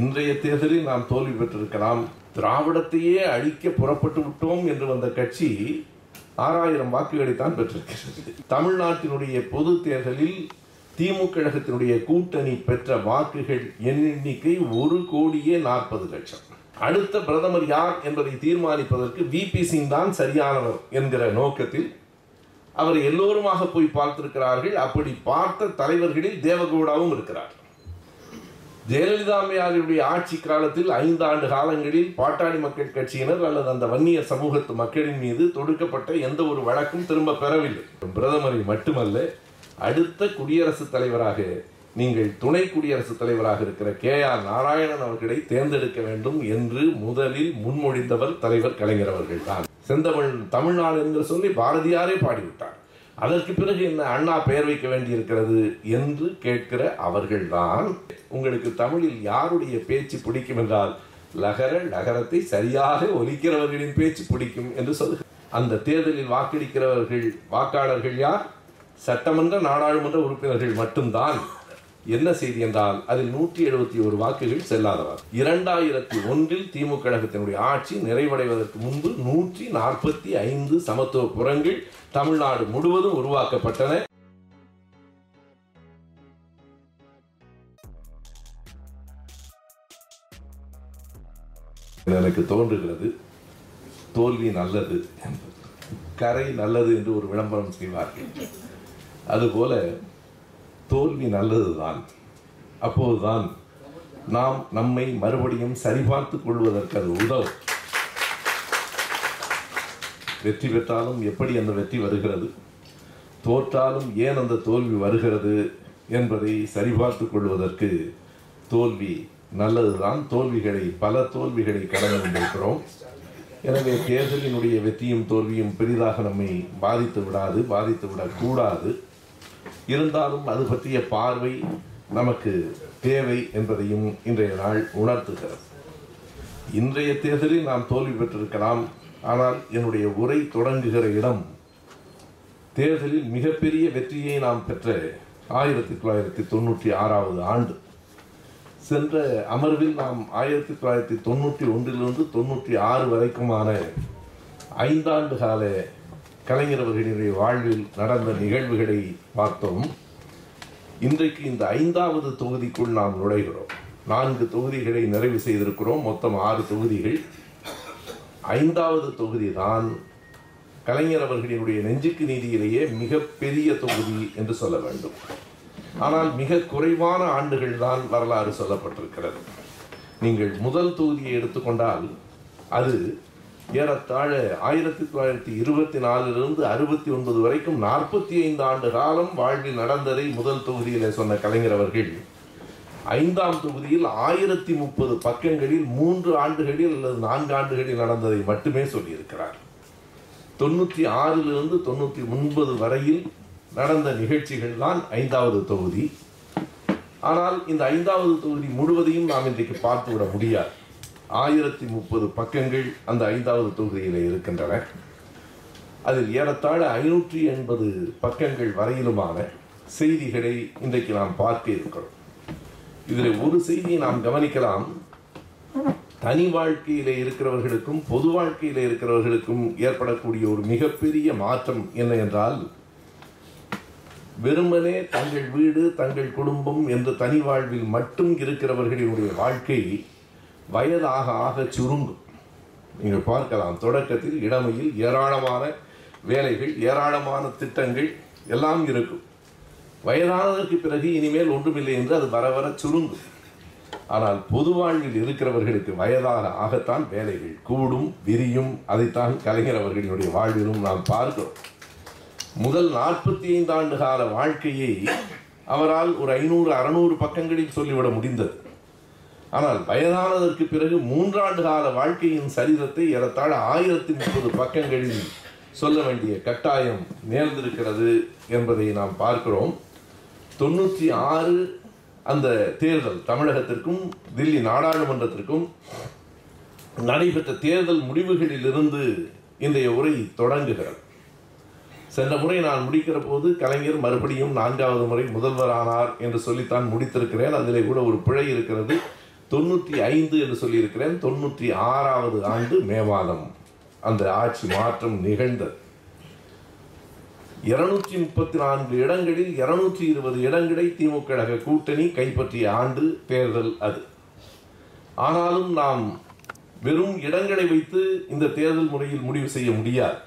இன்றைய தேர்தலில் நாம் தோல்வி பெற்றிருக்கலாம். திராவிடத்தையே அழிக்க புறப்பட்டு விட்டோம் என்று வந்த கட்சி ஆறாயிரம் வாக்குகளை தான் பெற்றிருக்கிறது. தமிழ்நாட்டினுடைய பொது தேர்தலில் திமுக கழகத்தினுடைய கூட்டணி பெற்ற வாக்குகள் எண்ணிக்கை ஒரு கோடியே நாற்பது லட்சம். அடுத்த பிரதமர் யார் என்பதை தீர்மானிப்பதற்கு விபி சிங் தான் சரியானவர் என்கிற நோக்கத்தில் அவர் எல்லோருமாக போய் பார்த்திருக்கிறார்கள். அப்படி பார்த்த தலைவர்களில் தேவகவுடாவும் இருக்கிறார். ஜெயலலிதா அம்மையாருடைய ஆட்சி காலத்தில் ஐந்து ஆண்டு காலங்களில் பாட்டாளி மக்கள் கட்சியினர் அல்லது அந்த வன்னிய சமூகத்து மக்களின் மீது தொடுக்கப்பட்ட எந்த ஒரு வழக்கும் திரும்ப பெறவில்லை. பிரதமரை மட்டுமல்ல அடுத்த குடியரசுத் தலைவராக நீங்கள் துணை குடியரசுத் தலைவராக இருக்கிற கே ஆர் நாராயணன் அவர்களை தேர்ந்தெடுக்க வேண்டும் என்று முதலில் முன்மொழிந்தவர் தலைவர் கலைஞர் அவர்கள் தான். செந்தமிழ் தமிழ்நாடு என்று சொல்லி பாரதியாரே பாடிவிட்டார். அதற்கு பிறகு என்ன அண்ணா பெயர் வைக்க வேண்டியிருக்கிறது என்று கேட்கிற அவர்கள்தான் உங்களுக்கு தமிழில் யாருடைய பேச்சு பிடிக்கும் என்றால் லகர லகரத்தை சரியாக ஒலிக்கிறவர்களின் பேச்சு பிடிக்கும் என்று சொல்லுங்க அந்த தேர்தலில் வாக்களிக்கிறவர்கள் வாக்காளர்கள் யார்? சட்டமன்ற நாடாளுமன்ற உறுப்பினர்கள் மட்டும்தான். என்ன செய்தி என்றால் அதில் நூற்றி எழுபத்தி ஒரு வாக்குகள் செல்லாதவர். இரண்டாயிரத்தி ஒன்றில் திமுக கழகத்தினுடைய ஆட்சி நிறைவடைவதற்கு முன்பு நூற்றி நாற்பத்தி ஐந்து சமத்துவ புறங்கள் தமிழ்நாடு முழுவதும் உருவாக்கப்பட்டன. எனக்கு தோன்றுகிறது தோல்வி நல்லது கரை நல்லது என்று ஒரு விளம்பரம் செய்வார்கள். அதுபோல தோல்வி நல்லதுதான். அப்போதுதான் நாம் நம்மை மறுபடியும் சரிபார்த்துக் கொள்வதற்கு அது உதவும். வெற்றி பெற்றாலும் எப்படி அந்த வெற்றி வருகிறது? தோற்றாலும் ஏன் அந்த தோல்வி வருகிறது என்பதை சரிபார்த்து கொள்வதற்கு தோல்வி நல்லதுதான். தோல்விகளை பல தோல்விகளை கடந்து கொண்டிருக்கிறோம். எனவே தேர்தலினுடைய வெற்றியும் தோல்வியும் பெரிதாக நம்மை பாதித்து விடாது பாதித்து விடக்கூடாது. இருந்தாலும் அது பற்றிய பார்வை நமக்கு தேவை என்பதையும் இன்றைய நாள் உணர்த்துகிறது. இன்றைய தேர்தலில் நாம் தோல்வி பெற்றிருக்கலாம் ஆனால் என்னுடைய உரை தொடங்குகிற இடம் தேர்தலில் மிகப்பெரிய வெற்றியை நாம் பெற்ற ஆயிரத்தி தொள்ளாயிரத்தி தொண்ணூற்றி ஆறாவது ஆண்டு. சென்ற அமர்வில் நாம் ஆயிரத்தி தொள்ளாயிரத்தி தொண்ணூற்றி ஒன்றிலிருந்து தொண்ணூற்றி ஆறு வரைக்குமான ஐந்தாண்டு கால கலைஞர் அவர்களினுடைய வாழ்வில் நடந்த நிகழ்வுகளை பார்த்தோம். இன்றைக்கு இந்த ஐந்தாவது தொகுதிக்குள் நாம் நுழைகிறோம். நான்கு தொகுதிகளை நிறைவு செய்திருக்கிறோம். மொத்தம் ஆறு தொகுதிகள். ஐந்தாவது தொகுதி தான் கலைஞர் அவர்களினுடைய நெஞ்சுக்கு நீதியிலேயே மிகப்பெரிய தொகுதி என்று சொல்ல வேண்டும். ஆனால் மிக குறைவான ஆண்டுகள் தான் வரலாறு சொல்லப்பட்டிருக்கிறது. நீங்கள் முதல் தொகுதியை எடுத்துக்கொண்டால் அது ஏறத்தாழ ஆயிரத்தி தொள்ளாயிரத்தி இருபத்தி நாலிலிருந்து அறுபத்தி ஒன்பது வரைக்கும் நாற்பத்தி ஐந்து ஆண்டு காலம் வாழ்வில் நடந்ததை முதல் தொகுதியில் சொன்ன கலைஞர் அவர்கள் ஐந்தாம் தொகுதியில் ஆயிரத்தி முப்பது பக்கங்களில் மூன்று ஆண்டுகளில் அல்லது நான்கு ஆண்டுகளில் நடந்ததை மட்டுமே சொல்லியிருக்கிறார். தொண்ணூற்றி ஆறிலிருந்து தொண்ணூற்றி ஒன்பது வரையில் நடந்த நிகழ்ச்சிகள் தான் ஐந்தாவது தொகுதி. ஆனால் இந்த ஐந்தாவது தொகுதி முழுவதையும் நாம் இன்றைக்கு பார்த்துவிட முடியாது. ஆயிரத்தி முப்பது பக்கங்கள் அந்த ஐந்தாவது தொகுதியில் இருக்கின்றன. அதில் ஏறத்தாழ ஐநூற்றி எண்பது பக்கங்கள் வரையிலுமான செய்திகளை இன்றைக்கு நாம் பார்க்க இருக்கிறோம். இதில் ஒரு செய்தியை நாம் கவனிக்கலாம். தனி வாழ்க்கையில இருக்கிறவர்களுக்கும் பொது வாழ்க்கையில இருக்கிறவர்களுக்கும் ஏற்படக்கூடிய ஒரு மிகப்பெரிய மாற்றம் என்ன என்றால் வெறுமனே தங்கள் வீடு தங்கள் குடும்பம் என்ற தனி வாழ்வில் மட்டும் இருக்கிறவர்களினுடைய வாழ்க்கை வயதாக ஆக சுருங்கும். நீங்கள் பார்க்கலாம் தொடக்கத்தில் இளமையில் ஏராளமான வேலைகள் ஏராளமான திட்டங்கள் எல்லாம் இருக்கும். வயதானதற்கு பிறகு இனிமேல் ஒன்றுமில்லை என்று அது வர வர சுருங்கும். ஆனால் பொது வாழ்வில் இருக்கிறவர்களுக்கு வயதாக ஆகத்தான் வேலைகள் கூடும் விரியும். அதைத்தான் கலைஞர் அவர்களுடைய வாழ்விலும் நாம் பார்க்கிறோம். முதல் நாற்பத்தி ஐந்து ஆண்டு கால வாழ்க்கையை அவரால் ஒரு ஐநூறு அறநூறு பக்கங்களில் சொல்லிவிட முடிந்தது. ஆனால் வயதானதற்கு பிறகு மூன்றாண்டு கால வாழ்க்கையின் சரிதத்தை ஏறத்தாழ ஆயிரத்தி முப்பது பக்கங்களில் சொல்ல வேண்டிய கட்டாயம் நேர்ந்திருக்கிறது என்பதை நாம் பார்க்கிறோம். தொண்ணூற்றி ஆறு அந்த தேர்தல் தமிழகத்திற்கும் தில்லி நாடாளுமன்றத்திற்கும் நடைபெற்ற தேர்தல் முடிவுகளிலிருந்து இன்றைய உரை தொடங்குகிறது. சென்ற முறை நான் முடிக்கிற போது கலைஞர் மறுபடியும் நான்காவது முறை முதல்வரானார் என்று சொல்லித்தான் முடித்திருக்கிறேன். அதிலே கூட ஒரு பிழை இருக்கிறது. தொண்ணூற்றி ஐந்து என்று சொல்லியிருக்கிறேன். தொண்ணூற்றி ஆறாவது ஆண்டு மே மாதம் அந்த ஆட்சி மாற்றம் நிகழ்ந்தது. இருநூற்றி முப்பத்தி நான்கு இடங்களில் இருநூற்றி இருபது இடங்களை திமுக கழக கூட்டணி கைப்பற்றிய ஆண்டு தேர்தல் அது. ஆனாலும் நாம் வெறும் இடங்களை வைத்து இந்த தேர்தல் முறையில் முடிவு செய்ய முடியாது.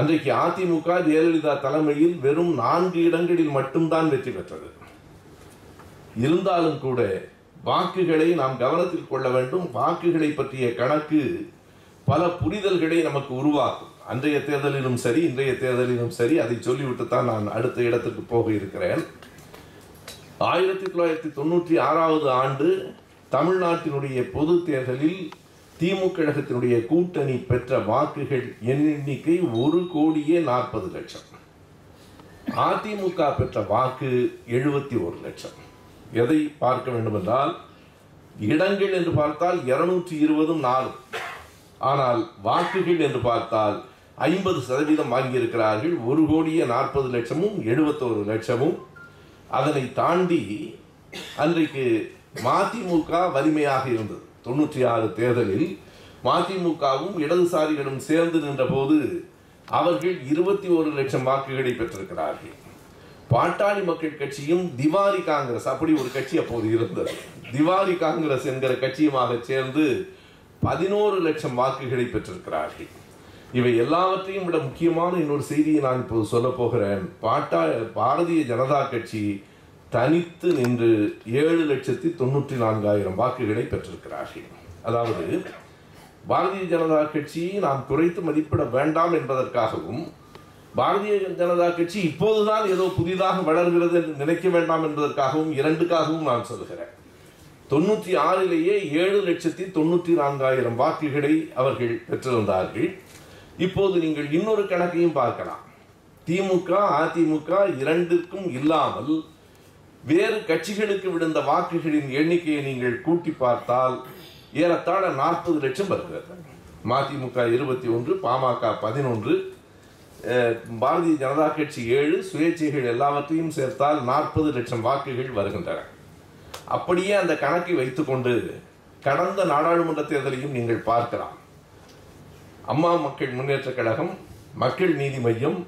அன்றைக்கு அதிமுக ஜெயலலிதா தலைமையில் வெறும் நான்கு இடங்களில் மட்டும்தான் வெற்றி பெற்றது. இருந்தாலும் கூட வாக்குகளை நாம் கவனத்தில் கொள்ள வேண்டும். வாக்குகளை பற்றிய கணக்கு பல புரிதல்களை நமக்கு உருவாக்கும். அன்றைய தேர்தலிலும் சரி இன்றைய தேர்தலிலும் சரி அதை சொல்லிவிட்டு தான் நான் அடுத்த இடத்துக்கு போக இருக்கிறேன். ஆயிரத்தி தொள்ளாயிரத்தி தொண்ணூற்றி ஆறாவது ஆண்டு தமிழ்நாட்டினுடைய பொது தேர்தலில் திமுக கழகத்தினுடைய கூட்டணி பெற்ற வாக்குகள் எண்ணிக்கை ஒரு கோடியே நாற்பது லட்சம். அதிமுக பெற்ற வாக்கு எழுபத்தி ஒரு லட்சம். எதை பார்க்க வேண்டும் என்றால் இடங்கள் என்று பார்த்தால் இருநூற்றி இருபதும் நாலு ஆனால் வாக்குகள் என்று பார்த்தால் ஐம்பது சதவீதம் வாங்கியிருக்கிறார்கள். ஒரு கோடியே நாற்பது லட்சமும் எழுபத்தோரு லட்சமும். அதனை தாண்டி அன்றைக்கு மதிமுக வலிமையாக இருந்தது. தொண்ணூற்றி ஆறு தேர்தலில் மதிமுகவும் இடதுசாரிகளும் சேர்ந்து நின்றபோது அவர்கள் இருபத்தி ஒரு லட்சம் வாக்குகளை பெற்றிருக்கிறார்கள். பாட்டாளி மக்கள் கட்சியும் திவாரி காங்கிரஸ் அப்படி ஒரு கட்சி அப்போது இருந்தது. திவாரி காங்கிரஸ் என்கிற கட்சியுமாக சேர்ந்து பதினோரு லட்சம் வாக்குகளை பெற்றிருக்கிறார்கள். இவை எல்லாவற்றையும் விட முக்கியமான இன்னொரு செய்தியை நான் இப்போது சொல்ல போகிறேன். பாட்டா பாரதிய ஜனதா கட்சி தனித்து நின்று ஏழு லட்சத்தி தொண்ணூற்றி நான்காயிரம் வாக்குகளை பெற்றிருக்கிறார்கள். அதாவது பாரதிய ஜனதா கட்சியை நாம் குறைத்து மதிப்பிட வேண்டாம் என்பதற்காகவும் பாரதிய ஜனதா கட்சி இப்போதுதான் ஏதோ புதிதாக வளர்கிறது என்று நினைக்க வேண்டாம் என்பதற்காகவும் இரண்டுக்காகவும் நான் சொல்கிறேன் தொண்ணூற்றி ஆறிலேயே ஏழு லட்சத்தி தொண்ணூற்றி நான்காயிரம் வாக்குகளை அவர்கள் பெற்றிருந்தார்கள். இப்போது நீங்கள் இன்னொரு கணக்கையும் பார்க்கலாம். திமுக அதிமுக இரண்டிற்கும் இல்லாமல் வேறு கட்சிகளுக்கு விழுந்த வாக்குகளின் எண்ணிக்கையை நீங்கள் கூட்டி பார்த்தால் ஏறத்தாழ நாற்பது லட்சம் வருகிறது. மதிமுக இருபத்தி ஒன்று பாமக பதினொன்று பாரதிய ஜனதா கட்சி ஏழு சுயேட்சைகள் எல்லாவற்றையும் சேர்த்தால் நாற்பது லட்சம் வாக்குகள் வருகின்றன. அப்படியே அந்த கணக்கை வைத்துக்கொண்டு கடந்த நாடாளுமன்ற தேர்தலையும் நீங்கள் பார்க்கலாம். அம்மா மக்கள் முன்னேற்ற கழகம் மக்கள் நீதி மையம்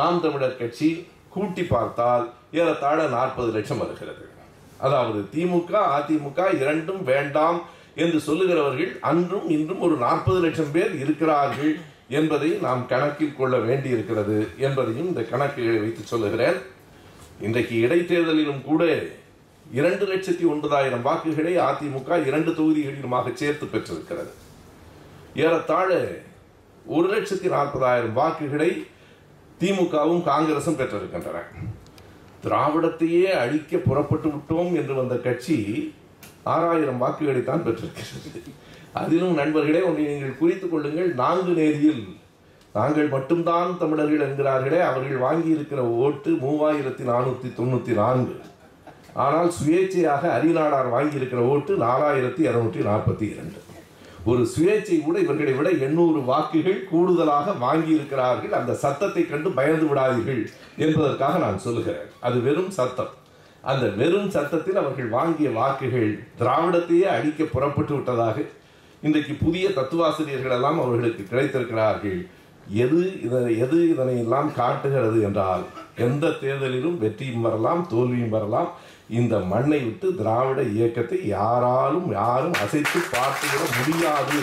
நாம் தமிழர் கட்சி கூட்டி பார்த்தால் ஏறத்தாழ நாற்பது லட்சம் வருகிறது. அதாவது திமுக அதிமுக இரண்டும் வேண்டாம் என்று சொல்லுகிறவர்கள் அன்றும் இன்றும் ஒரு நாற்பது லட்சம் பேர் இருக்கிறார்கள் என்பதை நாம் கணக்கில் கொள்ள வேண்டியிருக்கிறது என்பதையும் இந்த கணக்குகளை வைத்து சொல்லுகிறேன். இன்றைக்கு இடைத்தேர்தலிலும் கூட இரண்டு லட்சத்தி ஒன்பதாயிரம் வாக்குகளை அதிமுக இரண்டு தொகுதிகளிலுமாக சேர்த்து பெற்றிருக்கிறது. ஏறத்தாழ ஒரு லட்சத்தி நாற்பதாயிரம் வாக்குகளை திமுகவும் காங்கிரசும் பெற்றிருக்கின்றன. திராவிடத்தையே அழிக்க புறப்பட்டு விட்டோம் என்று வந்த கட்சி ஆறாயிரம் வாக்குகளை தான் பெற்றிருக்கிறது. அதிலும் நண்பர்களே ஒன்றை நீங்கள் குறித்துக் கொள்ளுங்கள். நான்கு நேரியில் நாங்கள் மட்டும்தான் தமிழர்கள் என்கிறார்களே. அவர்கள் வாங்கியிருக்கிற ஓட்டு மூவாயிரத்தி நானூற்றி தொண்ணூற்றி நான்கு. ஆனால் சுயேட்சையாக அரிநாடார் வாங்கியிருக்கிற ஓட்டு நாலாயிரத்தி இரநூற்றி நாற்பத்தி இரண்டு. ஒரு சுயேட்சை கூட இவர்களை விட எண்ணூறு வாக்குகள் கூடுதலாக வாங்கியிருக்கிறார்கள். அந்த சத்தத்தை கண்டு பயந்து விடாதீர்கள் என்பதற்காக நான் சொல்லுகிறேன். அது வெறும் சத்தம். அந்த வெறும் சத்தத்தில் அவர்கள் வாங்கிய வாக்குகள் திராவிடத்தையே அடிக்க புறப்பட்டு விட்டதாக இன்றைக்கு புதிய தத்துவாசிரியர்கள் எல்லாம் அவர்களுக்கு கிடைத்திருக்கிறார்கள். எது இதனை எது இதனை எல்லாம் காட்டுகிறது என்றால் எந்த தேர்தலிலும் வெற்றியும் வரலாம் தோல்வியும் வரலாம். இந்த மண்ணை விட்டு திராவிட இயக்கத்தை யாராலும் யாரும் அசைத்து பார்த்துவிட முடியாது.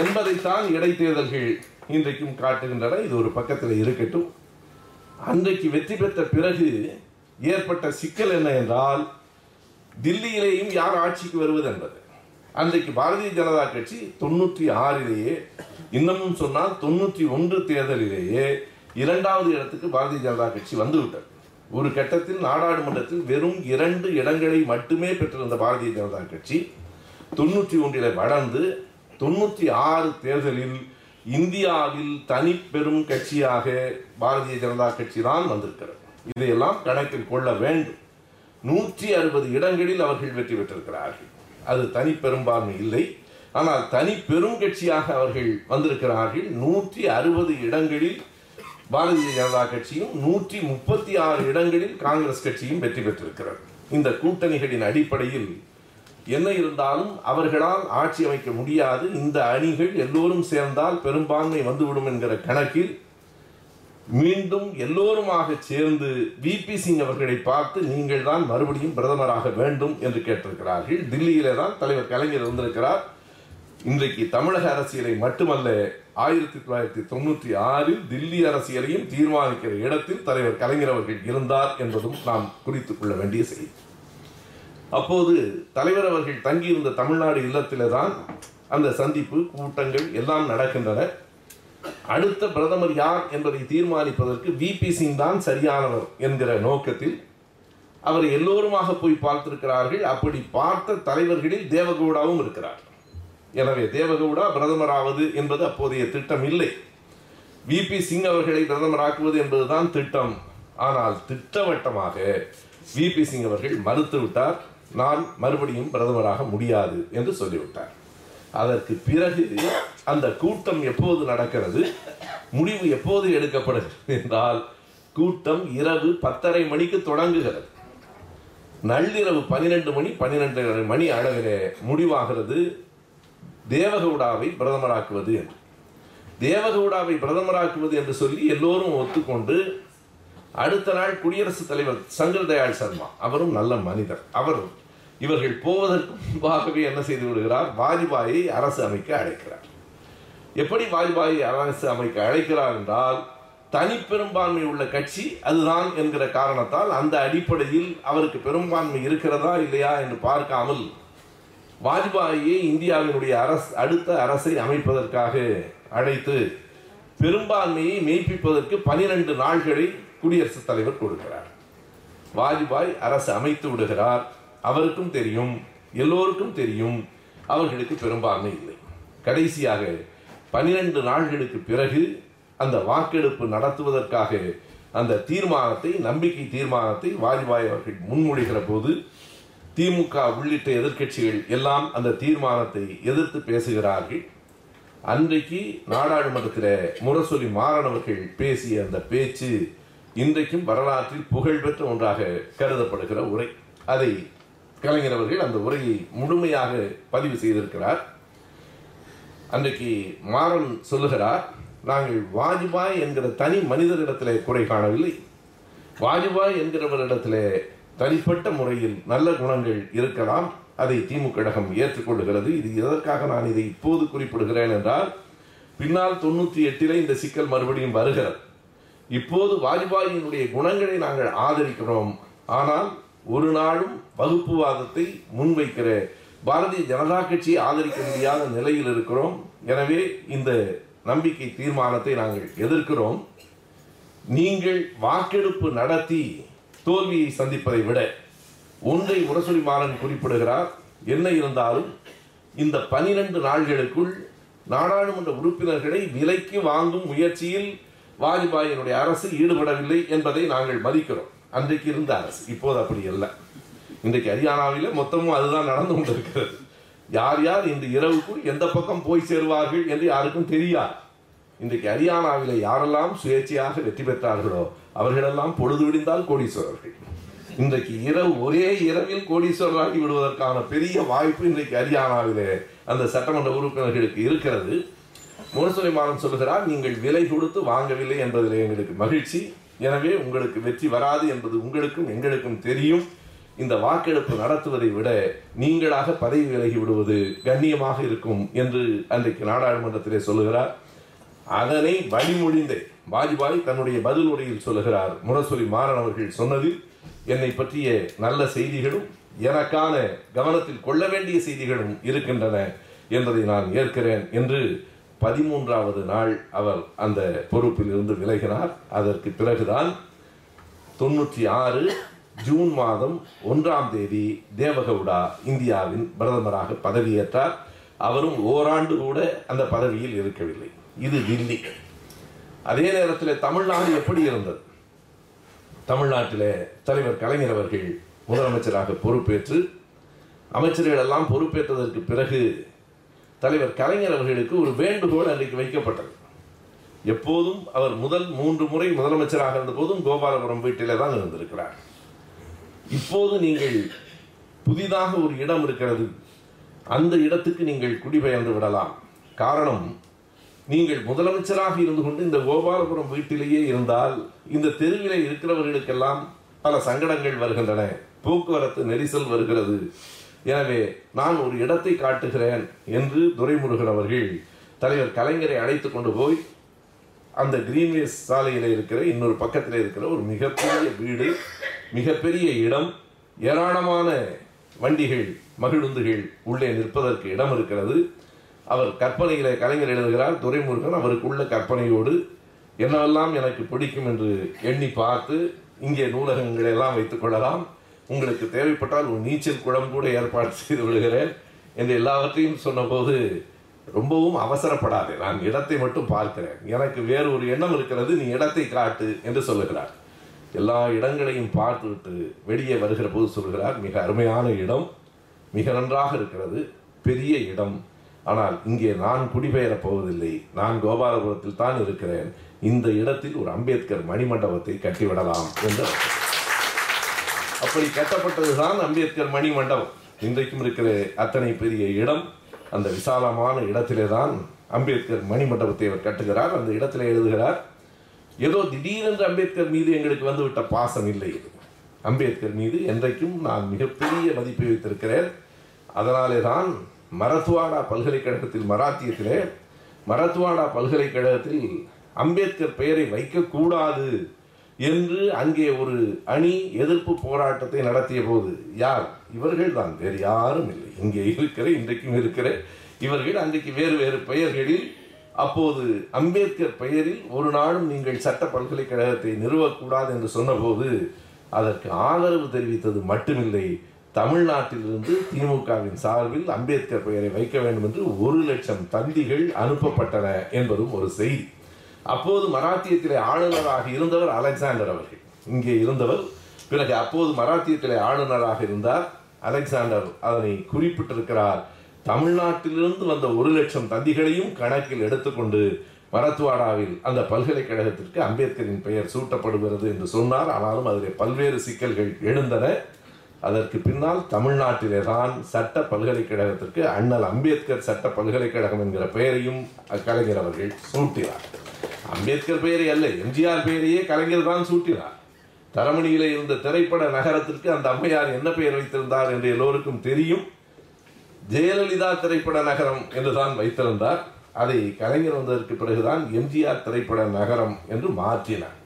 என்பதைத்தான் இடைத்தேர்தல்கள் இன்றைக்கும் காட்டுகின்றன. இது ஒரு பக்கத்தில் இருக்கட்டும். அன்றைக்கு வெற்றி பெற்ற பிறகு ஏற்பட்ட சிக்கல் என்ன என்றால் தில்லியிலேயும் யார் ஆட்சிக்கு வருவது என்பது. அன்றைக்கு பாரதிய ஜனதா கட்சி தொண்ணூற்றி ஆறிலேயே இன்னமும் சொன்னால் தொண்ணூற்றி ஒன்று தேர்தலிலேயே இரண்டாவது இடத்துக்கு பாரதிய ஜனதா கட்சி வந்துவிட்டது. ஒரு கட்டத்தில் நாடாளுமன்றத்தில் வெறும் இரண்டு இடங்களை மட்டுமே பெற்றிருந்த பாரதிய ஜனதா கட்சி தொண்ணூற்றி ஒன்றில் வளர்ந்து தொண்ணூற்றி ஆறு தேர்தலில் இந்தியாவில் தனி பெரும் கட்சியாக பாரதிய ஜனதா கட்சி தான் வந்திருக்கிறது. இதையெல்லாம் கணக்கில் கொள்ள வேண்டும். நூற்றி அறுபது இடங்களில் அவர்கள் வெற்றி பெற்றிருக்கிறார்கள். அது தனி பெரும்பான்மை இல்லை. ஆனால் தனி பெரும் கட்சியாக அவர்கள் வந்திருக்கிறார்கள். நூற்றி அறுபது இடங்களில் பாரதிய ஜனதா கட்சியும் நூற்றி முப்பத்தி ஆறு இடங்களில் காங்கிரஸ் கட்சியும் வெற்றி பெற்றிருக்கிறது. இந்த கூட்டணிகளின் அடிப்படையில் என்ன இருந்தாலும் அவர்களால் ஆட்சி அமைக்க முடியாது. இந்த அணிகள் எல்லோரும் சேர்ந்தால் பெரும்பான்மை வந்துவிடும் என்கிற கணக்கில் மீண்டும் எல்லோருமாக சேர்ந்து விபி சிங் அவர்களை பார்த்து நீங்கள் தான் மறுபடியும் பிரதமராக வேண்டும் என்று கேட்டிருக்கிறார்கள். தில்லியிலே தான் தலைவர் கலைஞர் இருந்திருக்கிறார் இன்றைக்கு தமிழக அரசியலை மட்டுமல்ல ஆயிரத்தி தொள்ளாயிரத்தி தொண்ணூற்றி ஆறில் தில்லி அரசியலையும் தீர்மானிக்கிற இடத்தில் தலைவர் கலைஞர் அவர்கள் இருந்தார் என்பதும் நாம் குறித்துக் கொள்ள வேண்டிய செய்தி. அப்போது தலைவர் அவர்கள் தங்கியிருந்த தமிழ்நாடு இல்லத்திலே தான் அந்த சந்திப்பு கூட்டங்கள் எல்லாம் நடக்கின்றன. அடுத்த பிரதமர் யார் என்பதை தீர்மானிப்பதற்கு விபி சிங் தான் சரியானவர் என்கிற நோக்கத்தில் அவர் எல்லோருமாக போய் பார்த்திருக்கிறார்கள். அப்படி பார்த்த தலைவர்களில் தேவகவுடாவும் இருக்கிறார். எனவே தேவகவுடா பிரதமராவது என்பது அப்போதைய திட்டம் இல்லை. விபி சிங் அவர்களை பிரதமராக்குவது என்பதுதான் திட்டம். ஆனால் திட்டவட்டமாக விபி சிங் அவர்கள் மறுத்துவிட்டார். நான் மறுபடியும் பிரதமராக முடியாது என்று சொல்லிவிட்டார். அதற்கு பிறகு அந்த கூட்டம் எப்போது நடக்கிறது? முடிவு எப்போது எடுக்கப்படுகிறது என்றால் கூட்டம் இரவு பத்தரை மணிக்கு தொடங்குகிறது. நள்ளிரவு பனிரெண்டு மணி பன்னிரெண்டு மணி அளவிலே முடிவாகிறது. தேவகவுடாவை பிரதமராக்குவது என்று. தேவகவுடாவை பிரதமராக்குவது என்று சொல்லி எல்லோரும் ஒத்துக்கொண்டு அடுத்த நாள் குடியரசுத் தலைவர் சங்கர் தயாள் சர்மா அவரும் நல்ல மனிதர். அவர் இவர்கள் போவதற்கு முன்பாகவே என்ன செய்து விடுகிறார்? வாஜ்பாயை அரசு அமைக்க அழைக்கிறார். எப்படி வாஜ்பாயை அரசு அமைக்க அழைக்கிறார் என்றால் தனிப்பெரும்பான்மை உள்ள கட்சி அதுதான் என்கிற காரணத்தால் அந்த அடிப்படையில் அவருக்கு பெரும்பான்மை இருக்கிறதா இல்லையா என்று பார்க்காமல் வாஜ்பாயை இந்தியாவினுடைய அரசு அடுத்த அரசை அமைப்பதற்காக அழைத்து பெரும்பான்மையை மெய்ப்பிப்பதற்கு பனிரெண்டு நாள்களை குடியரசுத் தலைவர் கொடுக்கிறார். வாஜ்பாய் அரசு அமைத்து விடுகிறார். அவருக்கும் தெரியும் எல்லோருக்கும் தெரியும் அவர்களுக்கு பெரும்பான்மை இல்லை. கடைசியாக பனிரெண்டு நாள்களுக்கு பிறகு அந்த வாக்கெடுப்பு நடத்துவதற்காக அந்த தீர்மானத்தை நம்பிக்கை தீர்மானத்தை வாஜ்பாய் அவர்கள் முன்மொழிகிற போது திமுக உள்ளிட்ட எதிர்க்கட்சிகள் எல்லாம் அந்த தீர்மானத்தை எதிர்த்து பேசுகிறார்கள். அன்றைக்கு நாடாளுமன்றத்தில் முரசொலி மாறனவர்கள் பேசிய அந்த பேச்சு இன்றைக்கும் வரலாற்றில் புகழ்பெற்ற ஒன்றாக கருதப்படுகிற உரை. அதை கலைஞர் அவர்கள் அந்த உரையை முழுமையாக பதிவு செய்திருக்கிறார். அன்றைக்கு மாறன் சொல்லுகிறார் நாங்கள் வாஜ்பாய் என்கிற தனி மனிதரிடத்திலே குறை காணவில்லை. வாஜ்பாய் என்கிறவரிடத்திலே தனிப்பட்ட முறையில் நல்ல குணங்கள் இருக்கலாம். அதை திமுக கழகம் ஏற்றுக்கொள்ளுகிறது. இது எதற்காக நான் இதை இப்போது குறிப்பிடுகிறேன் என்றால் பின்னால் தொண்ணூற்றி எட்டிலே இந்த சிக்கல் மறுபடியும் வருகிறது. இப்போது வாஜ்பாயினுடைய குணங்களை நாங்கள் ஆதரிக்கிறோம். ஆனால் ஒரு நாளும் வகுப்புவாதத்தை முன்வைக்கிற பாரதிய ஜனதா கட்சியை ஆதரிக்க முடியாத நிலையில் இருக்கிறோம். எனவே இந்த நம்பிக்கை தீர்மானத்தை நாங்கள் எதிர்க்கிறோம். நீங்கள் வாக்கெடுப்பு நடத்தி தோல்வியை சந்திப்பதை விட ஒன்றை முரசொலி மாறன் குறிப்பிடுகிறார். என்ன இருந்தாலும் இந்த பனிரெண்டு நாள்களுக்குள் நாடாளுமன்ற உறுப்பினர்களை விலைக்கு வாங்கும் முயற்சியில் வாஜ்பாயினுடைய அரசு ஈடுபடவில்லை என்பதை நாங்கள் மதிக்கிறோம். அன்றைக்கு இருந்த அரசு. இப்போது அப்படி அல்ல. இன்றைக்கு ஹரியானாவில் மொத்தமும் அதுதான் நடந்து கொண்டிருக்கிறது. யார் யார் இந்த இரவுக்குள் எந்த பக்கம் போய் சேருவார்கள் என்று யாருக்கும் தெரியாது. இன்றைக்கு ஹரியானாவில் யாரெல்லாம் சுயேட்சையாக வெற்றி பெற்றார்களோ அவர்களெல்லாம் பொழுது விடிந்தால் கோடீஸ்வரர்கள். இன்றைக்கு இரவு ஒரே இரவில் கோடீஸ்வரராகி விடுவதற்கான பெரிய வாய்ப்பு இன்றைக்கு ஹரியானாவிலே அந்த சட்டமன்ற உறுப்பினர்களுக்கு இருக்கிறது. முரசொலிமாறன் சொல்கிறார் நீங்கள் விலை கொடுத்து வாங்கவில்லை என்பதில் எங்களுக்கு மகிழ்ச்சி. எனவே உங்களுக்கு வெற்றி வராது என்பது உங்களுக்கும் எங்களுக்கும் தெரியும். இந்த வாக்கெடுப்பு நடத்துவதை விட நீங்களாக பதவி விலகி விடுவது கண்ணியமாக இருக்கும் என்று அன்றைக்கு நாடாளுமன்றத்திலே சொல்லுகிறார். அதனை வழிமொழிந்தே வாஜ்பாய் தன்னுடைய பதில் உரையில் சொல்லுகிறார். முரசொலி மாறன் அவர்கள் சொன்னதில் என்னை பற்றிய நல்ல செய்திகளும் எனக்கான கவனத்தில் கொள்ள வேண்டிய செய்திகளும் இருக்கின்றன என்பதை நான் ஏற்கிறேன் என்று பதிமூன்றாவது நாள் அவர் அந்த பொறுப்பில் இருந்து விலகினார். அதற்கு பிறகுதான் தொண்ணூற்றி ஆறு ஜூன் மாதம் ஒன்றாம் தேதி தேவகவுடா இந்தியாவின் பிரதமராக பதவியேற்றார். அவரும் ஓராண்டு கூட அந்த பதவியில் இருக்கவில்லை. இது தில்லி. அதே நேரத்தில் தமிழ்நாடு எப்படி இருந்தது? தமிழ்நாட்டில் தலைவர் கலைஞர் அவர்கள் முதலமைச்சராக பொறுப்பேற்று அமைச்சர்கள் எல்லாம் பொறுப்பேற்றதற்கு பிறகு தலைவர் கலைஞர் அவர்களுக்கு ஒரு வேண்டுகோள் அன்றைக்கு வைக்கப்பட்டது. எப்போதும் அவர் முதல் மூன்று முறை முதலமைச்சராக இருந்த போதும் கோபாலபுரம் வீட்டிலே தான் இருந்திருக்கிறார். இப்போது நீங்கள் புதிதாக ஒரு இடம் இருக்கிறது. அந்த இடத்துக்கு நீங்கள் குடிபெயர்ந்து விடலாம். காரணம் நீங்கள் முதலமைச்சராக இருந்து கொண்டு இந்த கோபாலபுரம் வீட்டிலேயே இருந்தால் இந்த தெருவிலே இருக்கிறவர்களுக்கெல்லாம் பல சங்கடங்கள் வருகின்றன. போக்குவரத்து நெரிசல் வருகிறது. எனவே நான் ஒரு இடத்தை காட்டுகிறேன் என்று துரைமுருகன் அவர்கள் தலைவர் கலைஞரை அழைத்து கொண்டு போய் அந்த கிரீன்வே சாலையில் இருக்கிற இன்னொரு பக்கத்தில் இருக்கிற ஒரு மிகப்பெரிய வீடு மிகப்பெரிய இடம் ஏராளமான வண்டிகள் மகிழுந்துகள் உள்ளே நிற்பதற்கு இடம் இருக்கிறது. அவர் கற்பனையிலே கலைஞர் எழுதுகிறார் துரைமுருகன் அவருக்குள்ள கற்பனையோடு என்னவெல்லாம் எனக்கு பிடிக்கும் என்று எண்ணி பார்த்து இங்கே நூலகங்களை எல்லாம் வைத்துக் கொள்ளலாம். உங்களுக்கு தேவைப்பட்டால் ஒரு நீச்சல் குளம் கூட ஏற்பாடு செய்து விடுகிறேன் என்று எல்லாவற்றையும் சொன்னபோது ரொம்பவும் அவசரப்படாதே நான் இடத்தை மட்டும் பார்க்கிறேன். எனக்கு வேறு ஒரு எண்ணம் இருக்கிறது நீ இடத்தை காட்டு என்று சொல்லுகிறார். எல்லா இடங்களையும் பார்த்துவிட்டு வெளியே வருகிற போது சொல்கிறார் மிக அருமையான இடம் மிக நன்றாக இருக்கிறது பெரிய இடம். ஆனால் இங்கே நான் குடிபெயரப் போவதில்லை நான் கோபாலபுரத்தில் தான் இருக்கிறேன். இந்த இடத்தில் ஒரு அம்பேத்கர் மணிமண்டபத்தை கட்டிவிடலாம் என்று அப்படி கட்டப்பட்டதுதான் அம்பேத்கர் மணி மண்டபம் இன்றைக்கும் இருக்கிற அத்தனை பெரிய இடம் அந்த விசாலமான இடத்திலே தான் அம்பேத்கர் மணி மண்டபத்தை அவர் கட்டுகிறார் அந்த இடத்திலே எழுதுகிறார் ஏதோ திடீரென்று அம்பேத்கர் மீது எங்களுக்கு வந்துவிட்ட பாசம் இல்லை. இது அம்பேத்கர் மீது என்றைக்கும் நான் மிகப்பெரிய மதிப்பை வைத்திருக்கிறேன். அதனாலே தான் மரத்வாடா பல்கலைக்கழகத்தில் மராத்தியத்திலே மரத்வாடா பல்கலைக்கழகத்தில் அம்பேத்கர் பெயரை வைக்கக்கூடாது என்று அங்கே ஒரு அணி எதிர்ப்பு போராட்டத்தை நடத்திய போது யார்? இவர்கள் தான் வேறு யாரும் இல்லை. இங்கே இருக்கிற இன்றைக்கும் இருக்கிற இவர்கள் அன்றைக்கு வேறு வேறு பெயர்களில் அப்போது அம்பேத்கர் பெயரில் ஒரு நாளும் நீங்கள் சட்ட பல்கலைக்கழகத்தை நிறுவக்கூடாது என்று சொன்னபோது அதற்கு ஆதரவு தெரிவித்தது மட்டுமில்லை. தமிழ்நாட்டிலிருந்து திமுகவின் சார்பில் அம்பேத்கர் பெயரை வைக்க வேண்டும் என்று ஒரு லட்சம் தந்திகள் அனுப்பப்பட்டன என்பதும் ஒரு செய்தி. அப்போது மராத்தியத்திலே ஆளுநராக இருந்தவர் அலெக்சாண்டர் அவர்கள். இங்கே இருந்தவர் பிறகு அப்போது மராத்தியத்திலே ஆளுநராக இருந்தார் அலெக்சாண்டர். அதனை குறிப்பிட்டிருக்கிறார் தமிழ்நாட்டிலிருந்து வந்த ஒரு லட்சம் தந்திகளையும் கணக்கில் எடுத்துக்கொண்டு மரத்வாடாவில் அந்த பல்கலைக்கழகத்திற்கு அம்பேத்கரின் பெயர் சூட்டப்படுகிறது என்று சொன்னார். ஆனாலும் அதில் பல்வேறு சிக்கல்கள் எழுந்தன. அதற்கு பின்னால் தமிழ்நாட்டிலே தான் சட்ட பல்கலைக்கழகத்திற்கு அண்ணல் அம்பேத்கர் சட்ட பல்கலைக்கழகம் என்கிற பெயரையும் கலைஞர் அவர்கள் சூட்டினார். அம்பேத்கர் பெயரை அல்ல எம்ஜிஆர் பெயரையே கலைஞர் தான் சூட்டினார். தரமணியில இருந்த திரைப்பட நகரத்திற்கு அந்த அம்மையார் என்ன பெயர் வைத்திருந்தார் என்று எல்லோருக்கும் தெரியும். ஜெயலலிதா திரைப்பட நகரம் என்றுதான் வைத்திருந்தார். அதை கலைஞர் வந்ததற்கு பிறகுதான் எம்ஜிஆர் திரைப்பட நகரம் என்று மாற்றினார்.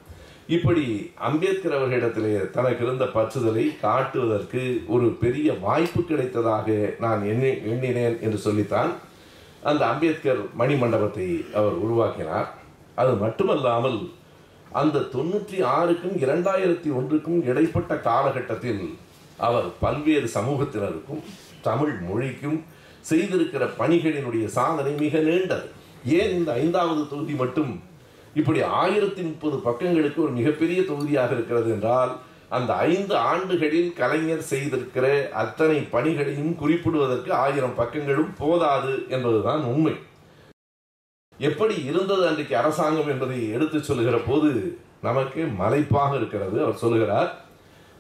இப்படி அம்பேத்கர் அவர்களிடத்திலே தனக்கு இருந்த பற்றுதலை காட்டுவதற்கு ஒரு பெரிய வாய்ப்பு கிடைத்ததாக நான் எண்ணி எண்ணினேன் என்று சொல்லித்தான் அந்த அம்பேத்கர் மணிமண்டபத்தை அவர் உருவாக்கினார். அது மட்டுமல்லாமல் அந்த தொண்ணூற்றி ஆறுக்கும் இரண்டாயிரத்தி ஒன்றுக்கும் இடைப்பட்ட காலகட்டத்தில் அவர் பல்வேறு சமூகத்தினருக்கும் தமிழ் மொழிக்கும் செய்திருக்கிற பணிகளினுடைய சாதனை மிக நீண்டது. ஏன் இந்த ஐந்தாவது தொகுதி மட்டும்? இப்படி ஆயிரத்தி முப்பது பக்கங்களுக்கு ஒரு மிகப்பெரிய தொகுதியாக இருக்கிறது என்றால் அந்த ஐந்து ஆண்டுகளில் கலைஞர் செய்திருக்கிற அத்தனை பணிகளையும் குறிப்பிடுவதற்கு ஆயிரம் பக்கங்களும் போதாது என்பதுதான் உண்மை. எப்படி இருந்தது அன்றைக்கு அரசாங்கம் என்பதை எடுத்து சொல்லுகிற போது நமக்கு மலைப்பாக இருக்கிறது. அவர் சொல்லுகிறார்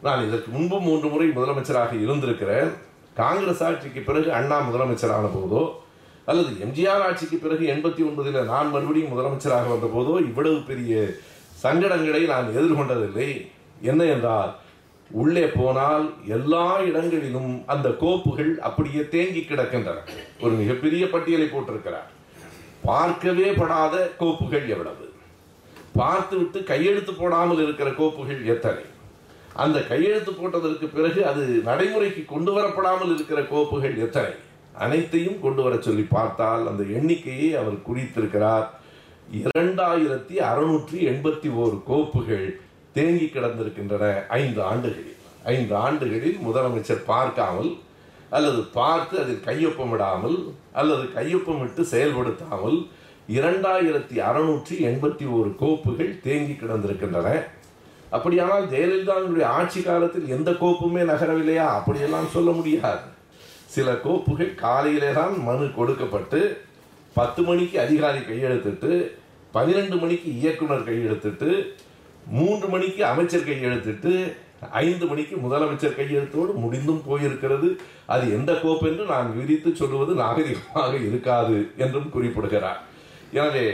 நான் இதற்கு முன்பு மூன்று முறை முதலமைச்சராக இருந்திருக்கிறேன். காங்கிரஸ் ஆட்சிக்கு பிறகு அண்ணா முதலமைச்சரான போதோ அல்லது எம்ஜிஆர் ஆட்சிக்கு பிறகு எண்பத்தி ஒன்பதில் நான் மறுபடியும் முதலமைச்சராக வந்த போதோ இவ்வளவு பெரிய சங்கடங்களை நான் எதிர்கொண்டதில்லை. என்ன என்றால் உள்ளே போனால் எல்லா இடங்களிலும் அந்த கோப்புகள் அப்படியே தேங்கி கிடக்கின்றன. ஒரு மிகப்பெரிய பட்டியலை போட்டிருக்கிறார். பார்க்கவே படாத கோப்புகள் எவ்வளவு? பார்த்துவிட்டு கையெழுத்து போடாமல் இருக்கிற கோப்புகள் எத்தனை? அந்த கையெழுத்து போட்டதற்கு பிறகு அது நடைமுறைக்கு கொண்டு வரப்படாமல் இருக்கிற கோப்புகள் எத்தனை? அனைத்தையும் கொண்டு வர சொல்லி பார்த்தால் அந்த எண்ணிக்கையை அவர் குறித்திருக்கிறார். இரண்டாயிரத்தி அறுநூற்றி எண்பத்தி ஓரு கோப்புகள் தேங்கி கிடந்திருக்கின்றன ஐந்து ஆண்டுகளில். ஐந்து ஆண்டுகளில் முதலமைச்சர் பார்க்காமல் அல்லது பார்த்து அதில் கையொப்பமிடாமல் அல்லது கையொப்பமிட்டு செயல்படுத்தாமல் இரண்டாயிரத்தி அறுநூற்றி எண்பத்தி ஓரு கோப்புகள் தேங்கி கிடந்திருக்கின்றன. அப்படியானால் ஜெயலலிதாவினுடைய ஆட்சி காலத்தில் எந்த கோப்புமே நகரவில்லையா? அப்படியெல்லாம் சொல்ல முடியாது. சில கோப்புகள் காலையிலே தான் மனு கொடுக்கப்பட்டு பத்து மணிக்கு அதிகாரி கையெழுத்துட்டு பன்னிரெண்டு மணிக்கு இயக்குனர் கையெழுத்துட்டு மூன்று மணிக்கு அமைச்சர் கையெழுத்துட்டு ஐந்து மணிக்கு முதலமைச்சர் கையெழுத்தோடு முடிந்தும் போயிருக்கிறது. அது எந்த கோப்பு என்று நான் விரித்து சொல்லுவது நாகரிகமாக இருக்காது என்றும் குறிப்பிடுகிறார். எனவே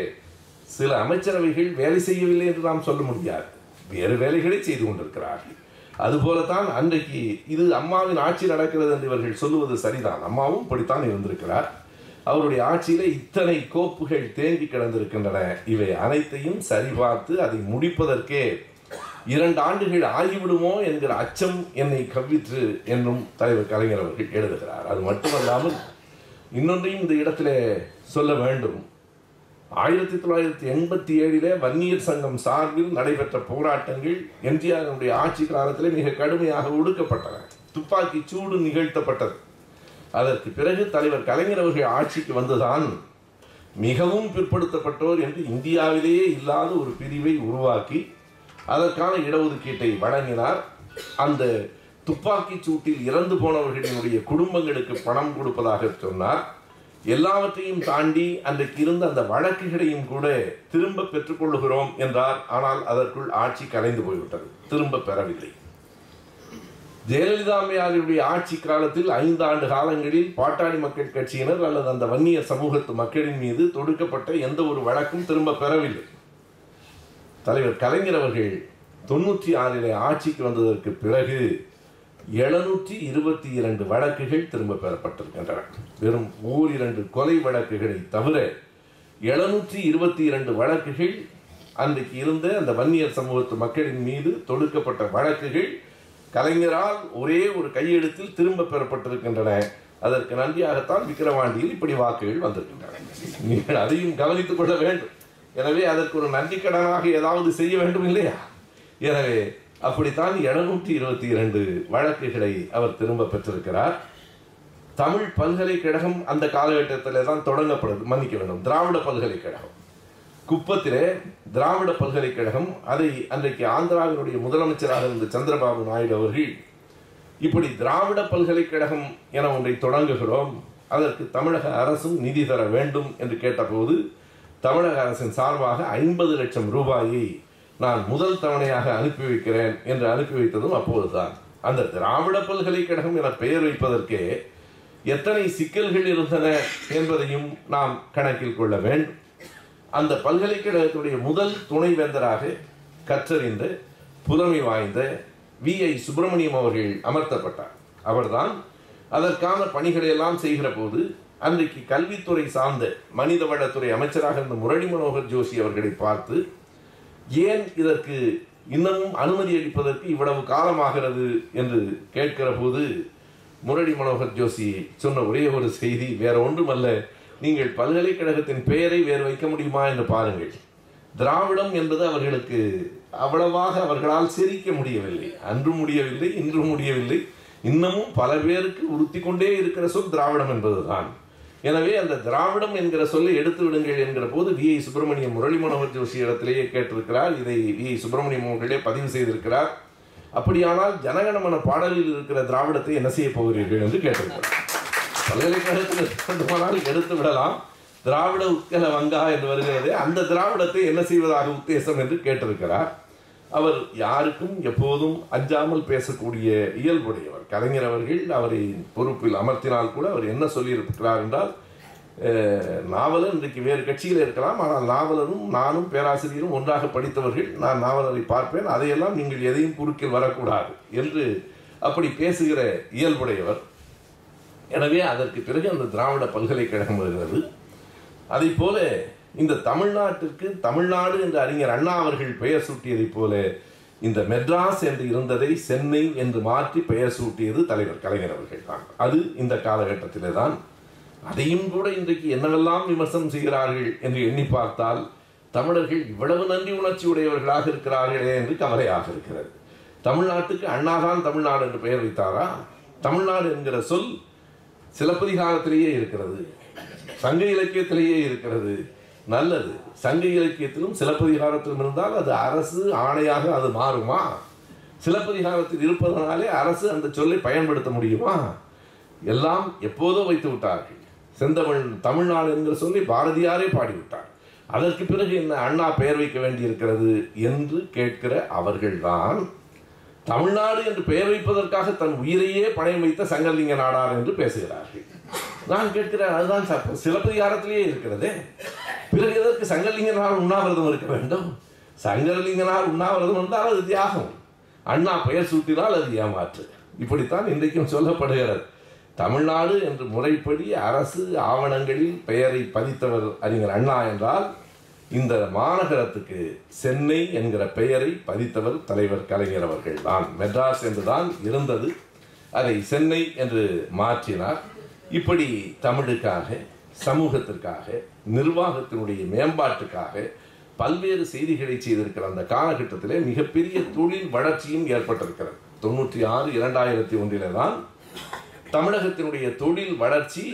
சில அமைச்சரவைகள் வேலை செய்யவில்லை என்று நாம் சொல்ல முடியாது. வேறு வேலைகளை செய்து கொண்டிருக்கிறார்கள். அதுபோலத்தான் அன்றைக்கு இது அம்மாவின் ஆட்சி நடக்கிறது என்று இவர்கள் சொல்லுவது சரிதான். அம்மாவும் இப்படித்தான் இருந்திருக்கிறார். அவருடைய ஆட்சியில இத்தனை கோப்புகள் தேங்கி கிடந்திருக்கின்றன. இவை அனைத்தையும் சரிபார்த்து அதை முடிப்பதற்கே இரண்டு ஆண்டுகள் ஆகிவிடுமோ என்கிற அச்சம் என்னை கவ்விற்று என்றும் தலைவர் கலைஞர் அவர்கள் எழுதுகிறார். அது மட்டுமல்லாமல் இன்னொன்றையும் இந்த இடத்திலே சொல்ல வேண்டும். ஆயிரத்தி தொள்ளாயிரத்தி எண்பத்தி ஏழிலே வன்னியர் சங்கம் சார்பில் நடைபெற்ற போராட்டங்கள் எம்ஜிஆருடைய ஆட்சி காலத்திலே மிக கடுமையாக ஒடுக்கப்பட்டன. துப்பாக்கி சூடு நிகழ்த்தப்பட்டது. அதற்கு பிறகு தலைவர் கலைஞர் அவர்கள் ஆட்சிக்கு வந்துதான் மிகவும் பிற்படுத்தப்பட்டோர் என்று இந்தியாவிலேயே இல்லாத ஒரு பிரிவை உருவாக்கி அதற்கான இடஒதுக்கீட்டை வழங்கினார். அந்த துப்பாக்கி சூட்டில் இறந்து போனவர்களினுடைய குடும்பங்களுக்கு பணம் கொடுப்பதாக சொன்னார். எல்லாவற்றையும் தாண்டி அன்றைக்கு இருந்த அந்த வழக்குகளையும் கூட திரும்ப பெற்றுக்கொள்ளுகிறோம் என்றார். ஆனால் அதற்குள் ஆட்சி கலைந்து போய்விட்டது. திரும்ப பெறவில்லை. ஜெயலலிதா அம்மையாருடைய ஆட்சி காலத்தில் ஐந்து ஆண்டு காலங்களில் பாட்டாளி மக்கள் கட்சியினர் அல்லது அந்த வன்னிய சமூகத்து மக்களின் மீது தொடுக்கப்பட்ட எந்த ஒரு வழக்கும் திரும்ப பெறவில்லை. தலைவர் கலைஞர் அவர்கள் தொண்ணூற்றி ஆறிலே ஆட்சிக்கு வந்ததற்கு பிறகு எழுநூற்றி இருபத்தி இரண்டு வழக்குகள் திரும்ப பெறப்பட்டிருக்கின்றன. வெறும் ஓரிரண்டு கொலை வழக்குகளை தவிர எழுநூற்றி இருபத்தி இரண்டு வழக்குகள் அன்றைக்கு இருந்த அந்த வன்னியர் சமூகத்து மக்களின் மீது தொடுக்கப்பட்ட வழக்குகள் கலைஞரால் ஒரே ஒரு கையெழுத்தில் திரும்ப பெறப்பட்டிருக்கின்றன. அதற்கு நன்றியாகத்தான் விக்கிரவாண்டியில் இப்படி வாக்குகள் வந்திருக்கின்றன. நீங்கள் அதையும் கவனித்துக் கொள்ள வேண்டும். எனவே அதற்கு ஒரு நன்றி கடனாக ஏதாவது செய்ய வேண்டும் இல்லையா? எனவே அப்படித்தான் எழுநூற்றி இருபத்தி இரண்டு வழக்குகளை அவர் திரும்ப பெற்றிருக்கிறார். தமிழ் பல்கலைக்கழகம் அந்த காலகட்டத்தில் தான் தொடங்கப்படுது மன்னிக்க வேண்டும் திராவிட பல்கலைக்கழகம். குப்பத்திலே திராவிட பல்கலைக்கழகம் அதை அன்றைக்கு ஆந்திராவினுடைய முதலமைச்சராக இருந்த சந்திரபாபு நாயுடு அவர்கள் இப்படி திராவிட பல்கலைக்கழகம் என ஒன்றை தொடங்குகிறோம் அதற்கு தமிழக அரசும் நிதி தர வேண்டும் என்று கேட்டபோது தமிழக அரசின் சார்பாக ஐம்பது லட்சம் ரூபாயை நான் முதல் தவணையாக அனுப்பி வைக்கிறேன் என்று அனுப்பி வைத்ததும் அப்போதுதான். அந்த திராவிட பல்கலைக்கழகம் என பெயர் வைப்பதற்கே எத்தனை சிக்கல்கள் இருந்தன என்பதையும் நாம் கணக்கில் கொள்ள வேண்டும். அந்த பல்கலைக்கழகத்துடைய முதல் துணைவேந்தராக கற்றறிந்து புலமை வாய்ந்த வி. ஐ. சுப்பிரமணியம் அவர்கள் அமர்த்தப்பட்டார். அவர்தான் அதற்கான பணிகளை எல்லாம் செய்கிற போது அன்றைக்கு கல்வித்துறை சார்ந்த மனிதவளத்துறை அமைச்சராக இருந்த முரளி மனோகர் ஜோஷி அவர்களை பார்த்து ஏன் இதற்கு இன்னமும் அனுமதி அளிப்பதற்கு இவ்வளவு காலமாகிறது என்று கேட்கிற போது முரளி மனோகர் ஜோஷி சொன்ன ஒரே ஒரு செய்தி வேற ஒன்றுமல்ல நீங்கள் பல்கலைக்கழகத்தின் பெயரை வேறு வைக்க முடியுமா என்று பாருங்கள். திராவிடம் என்பது அவர்களுக்கு அவ்வளவாக அவர்களால் சிரிக்க முடியவில்லை. அன்று முடியவில்லை இன்று முடியவில்லை. இன்னமும் பல பேருக்கு உறுத்தி கொண்டே இருக்கிற சொல் திராவிடம் என்பதுதான். எனவே அந்த திராவிடம் என்கிற சொல்லை எடுத்து விடுங்கள் என்கிற போது வி. ஐ. சுப்பிரமணியம் முரளி மனோகர் ஜோஷி இடத்திலேயே கேட்டிருக்கிறார். இதை வி. ஐ. சுப்பிரமணியம் அவர்களே பதிவு செய்திருக்கிறார். அப்படியானால் ஜனகணமன பாடலில் இருக்கிற திராவிடத்தை என்ன செய்ய போகிறீர்கள் என்று கேட்டிருக்கிறார். பல்கலைக்கழகத்தில் வேண்டுமானால் எடுத்து விடலாம். திராவிட உட்கல வங்கா என்று வருகிறது அந்த திராவிடத்தை என்ன செய்வதாக உத்தேசம் என்று கேட்டிருக்கிறார். அவர் யாருக்கும் எப்போதும் அஞ்சாமல் பேசக்கூடிய இயல்புடையவர். கலைஞர் அவர்கள் அவரை பொறுப்பில் அமர்த்தினால் கூட அவர் என்ன சொல்லியிருக்கிறார் என்றால் நாவலர் இன்றைக்கு வேறு கட்சியில் இருக்கலாம் ஆனால் நாவலரும் நானும் பேராசிரியரும் ஒன்றாக படித்தவர்கள் நான் நாவலரை பார்ப்பேன் அதையெல்லாம் நீங்கள் எதையும் குறுக்கில் வரக்கூடாது என்று அப்படி பேசுகிற இயல்புடையவர். எனவே அதற்கு பிறகு அந்த திராவிட பல்கலைக்கழகம் வருகிறது. அதை போல இந்த தமிழ்நாட்டிற்கு தமிழ்நாடு என்று அறிஞர் அண்ணா அவர்கள் பெயர் சூட்டியதைப் போல இந்த மெட்ராஸ் என்று இருந்ததை சென்னை என்று மாற்றி பெயர் சூட்டியது தலைவர் கலைஞர் அவர்கள் தான். அது இந்த காலகட்டத்திலே தான். அதையும் கூட இன்றைக்கு என்னவெல்லாம் விமர்சனம் செய்கிறார்கள் என்று எண்ணி பார்த்தால் தமிழர்கள் இவ்வளவு நன்றி உணர்ச்சி உடையவர்களாக இருக்கிறார்களே என்று கவலையாக இருக்கிறது. தமிழ்நாட்டுக்கு அண்ணாதான் தமிழ்நாடு என்று பெயர் வைத்தாரா? தமிழ்நாடு என்கிற சொல் சிலப்பதிகாரத்திலேயே இருக்கிறது. சங்க இலக்கியத்திலேயே இருக்கிறது. நல்லது. சங்க இலக்கியத்திலும் சிலப்பதிகாரத்திலும் இருந்தால் அது அரசு ஆணையாக அது மாறுமா? சிலப்பதிகாரத்தில் இருப்பதனாலே அரசு அந்த சொல்லை பயன்படுத்த முடியுமா? எல்லாம் எப்போதோ வைத்து விட்டார்கள். செந்தமிழ் தமிழ்நாடு என்கிற சொல்லி பாரதியாரே பாடிவிட்டார். அதற்கு பிறகு என்ன அண்ணா பெயர் வைக்க வேண்டியிருக்கிறது என்று கேட்கிற அவர்கள்தான் தமிழ்நாடு என்று பெயர் வைப்பதற்காக தன் உயிரையே பணயம் வைத்த சங்கலிங்க நாடார் என்று பேசுகிறார்கள். நான் கேட்கிறேன் அதுதான் சாப்பிடும் சிலப்பதிகாரத்திலேயே இருக்கிறதே. பிறகு எதற்கு சங்கலிங்கனால் உண்ணாவிரதம் இருக்க வேண்டும்? சங்கரலிங்கனால் உண்ணாவிரதம் என்றால் அது தியாகம். அண்ணா பெயர் சூட்டினால் அது ஏமாற்று. இப்படித்தான் இன்றைக்கும் சொல்லப்படுகிறது. தமிழ்நாடு என்று முறைப்படி அரசு ஆவணங்களில் பெயரை பதித்தவர் அறிஞர் அண்ணா என்றால் இந்த மாநகரத்துக்கு சென்னை என்கிற பெயரை பதித்தவர் தலைவர் கலைஞர் அவர்கள் தான். மெட்ராஸ் என்றுதான் இருந்தது. அதை சென்னை என்று மாற்றினார். இப்படி தமிழுக்காக சமூகத்திற்காக நிர்வாகத்தினுடைய மேம்பாட்டுக்காக பல்வேறு செய்திகளை செய்திருக்கிற அந்த காலகட்டத்திலே மிகப்பெரிய தொழில் வளர்ச்சியும் ஏற்பட்டிருக்கிறது. தொண்ணூற்றி ஆறு இரண்டாயிரத்தி ஒன்றிலே தான் தமிழகத்தினுடைய தொழில் வளர்ச்சி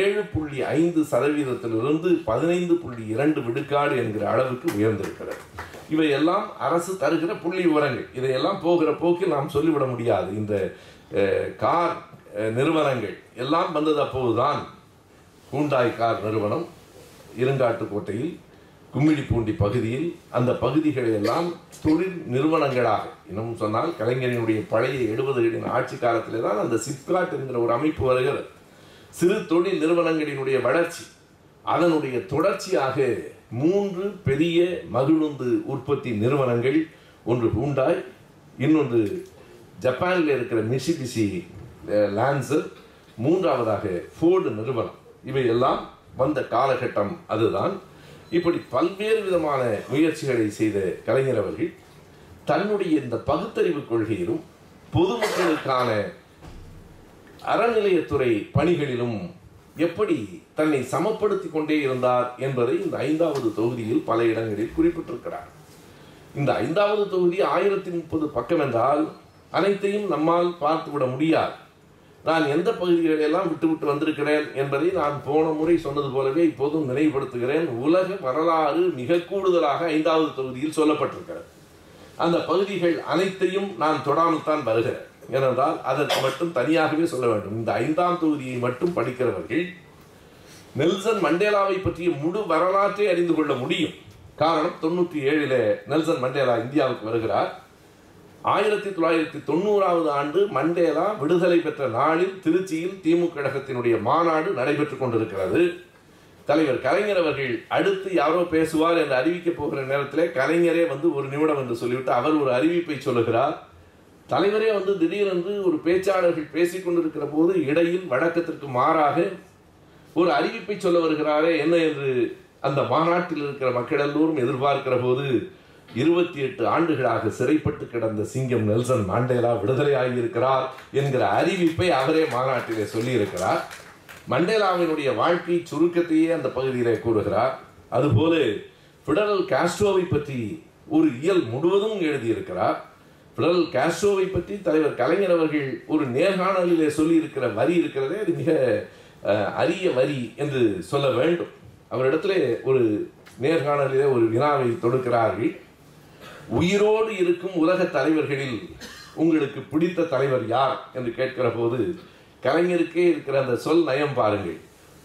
ஏழு புள்ளி ஐந்து சதவீதத்திலிருந்து பதினைந்து புள்ளி இரண்டு விடுக்காடு என்கிற அளவுக்கு உயர்ந்திருக்கிறது. இவையெல்லாம் அரசு தருகிற புள்ளி விவரங்கள். இதையெல்லாம் போகிற போக்கில் நாம் சொல்லிவிட முடியாது. இந்த கார் நிறுவனங்கள். எல்லாம் வந்தது அப்போதுதான் ஹூண்டாய் கார் நிறுவனம் இருங்காட்டுக்கோட்டையில் கும்மிடிப்பூண்டி பகுதியில். அந்த பகுதிகளை எல்லாம் தொழில் நிறுவனங்களாக இன்னும் சொன்னால் கலைஞரினுடைய பழைய எழுபதுகளின் ஆட்சி காலத்திலே தான் அந்த சிப்காட் என்கிற ஒரு அமைப்பு வருகிறது. சிறு தொழில் நிறுவனங்களினுடைய வளர்ச்சி அதனுடைய தொடர்ச்சியாக மூன்று பெரிய மகிழுந்து உற்பத்தி நிறுவனங்கள் ஒன்று ஹூண்டாய் இன்னொன்று ஜப்பானில் இருக்கிற மிஷிபிசி லான்சர் மூன்றாவதாக ஃபோர்டு நிறுவனம். இவையெல்லாம் வந்த காலகட்டம் அதுதான். இப்படி பல்வேறு விதமான முயற்சிகளை செய்த கலைஞர் அவர்கள் தன்னுடைய இந்த பகுத்தறிவு கொள்கையிலும் பொதுமக்களுக்கான அறநிலையத்துறை பணிகளிலும் எப்படி தன்னை சமப்படுத்தி கொண்டே இருந்தார் என்பதை இந்த ஐந்தாவது தொகுதியில் பல இடங்களில் குறிப்பிட்டிருக்கிறார். இந்த ஐந்தாவது தொகுதி ஆயிரத்தி முப்பது பக்கம் என்றால் அனைத்தையும் நம்மால் பார்த்துவிட முடியாது. நான் எந்த பகுதிகளெல்லாம் விட்டுவிட்டு வந்திருக்கிறேன் என்பதை நான் போன முறை சொன்னது போலவே இப்போதும் நினைவுபடுத்துகிறேன். உலக வரலாறு மிக கூடுதலாக ஐந்தாவது தொகுதியில் சொல்லப்பட்டிருக்கிறது. அந்த பகுதிகள் அனைத்தையும் நான் தொடாமல் தான் வருகிறேன். ஏனென்றால் அதற்கு மட்டும் தனியாகவே சொல்ல வேண்டும். இந்த ஐந்தாம் தொகுதியை மட்டும் படிக்கிறவர்கள் நெல்சன் மண்டேலாவை பற்றிய முழு வரலாற்றை அறிந்து கொள்ள முடியும். காரணம் தொண்ணூற்றி ஏழில் நெல்சன் மண்டேலா இந்தியாவுக்கு வருகிறார். ஆயிரத்தி தொள்ளாயிரத்தி தொண்ணூறாவது ஆண்டு மண்டேலா விடுதலை பெற்ற நாளில் திருச்சியில் திமுக கழகத்தினுடைய மாநாடு நடைபெற்றுக் கொண்டிருக்கிறது. தலைவர் கலைஞர் அவர்கள் அடுத்து யாரோ பேசுவார் என்று அறிவிக்கப் போகிற நேரத்திலே கலைஞரே வந்து ஒரு நிமிடம் என்று சொல்லிவிட்டு அவர் ஒரு அறிவிப்பை சொல்லுகிறார். தலைவரே வந்து திடீரென்று ஒரு பேச்சாளர்கள் பேசிக் கொண்டிருக்கிற போது இடையில் வழக்கத்திற்கு மாறாக ஒரு அறிவிப்பை சொல்ல வருகிறாரே என்ன என்று அந்த மாநாட்டில் இருக்கிற மக்கள் எல்லோரும் எதிர்பார்க்கிற போது இருபத்தி எட்டு ஆண்டுகளாக சிறைப்பட்டு கிடந்த சிங்கம் நெல்சன் மாண்டேலா விடுதலை ஆகியிருக்கிறார் என்கிற அறிவிப்பை அவரே மாநாட்டிலே சொல்லியிருக்கிறார். மண்டேலாவினுடைய வாழ்க்கை சுருக்கத்தையே அந்த பகுதியிலே கூறுகிறார். அதுபோல பிடரல் காஸ்ட்ரோவை பற்றி ஒரு இயல் முழுவதும் எழுதியிருக்கிறார். பிடரல் காஸ்ட்ரோவை பற்றி தலைவர் கலைஞர் அவர்கள் ஒரு நேர்காணலிலே சொல்லியிருக்கிற வரி இருக்கிறதே அது மிக அரிய வரி என்று சொல்ல வேண்டும். அவரிடத்துல ஒரு நேர்காணலிலே ஒரு வினாவை தொடுக்கிறார்கள். உயிரோடு இருக்கும் உலக தலைவர்களில் உங்களுக்கு பிடித்த தலைவர் யார் என்று கேட்கிற போது கலைஞருக்கே இருக்கிற அந்த சொல் நயம் பாருங்கள்.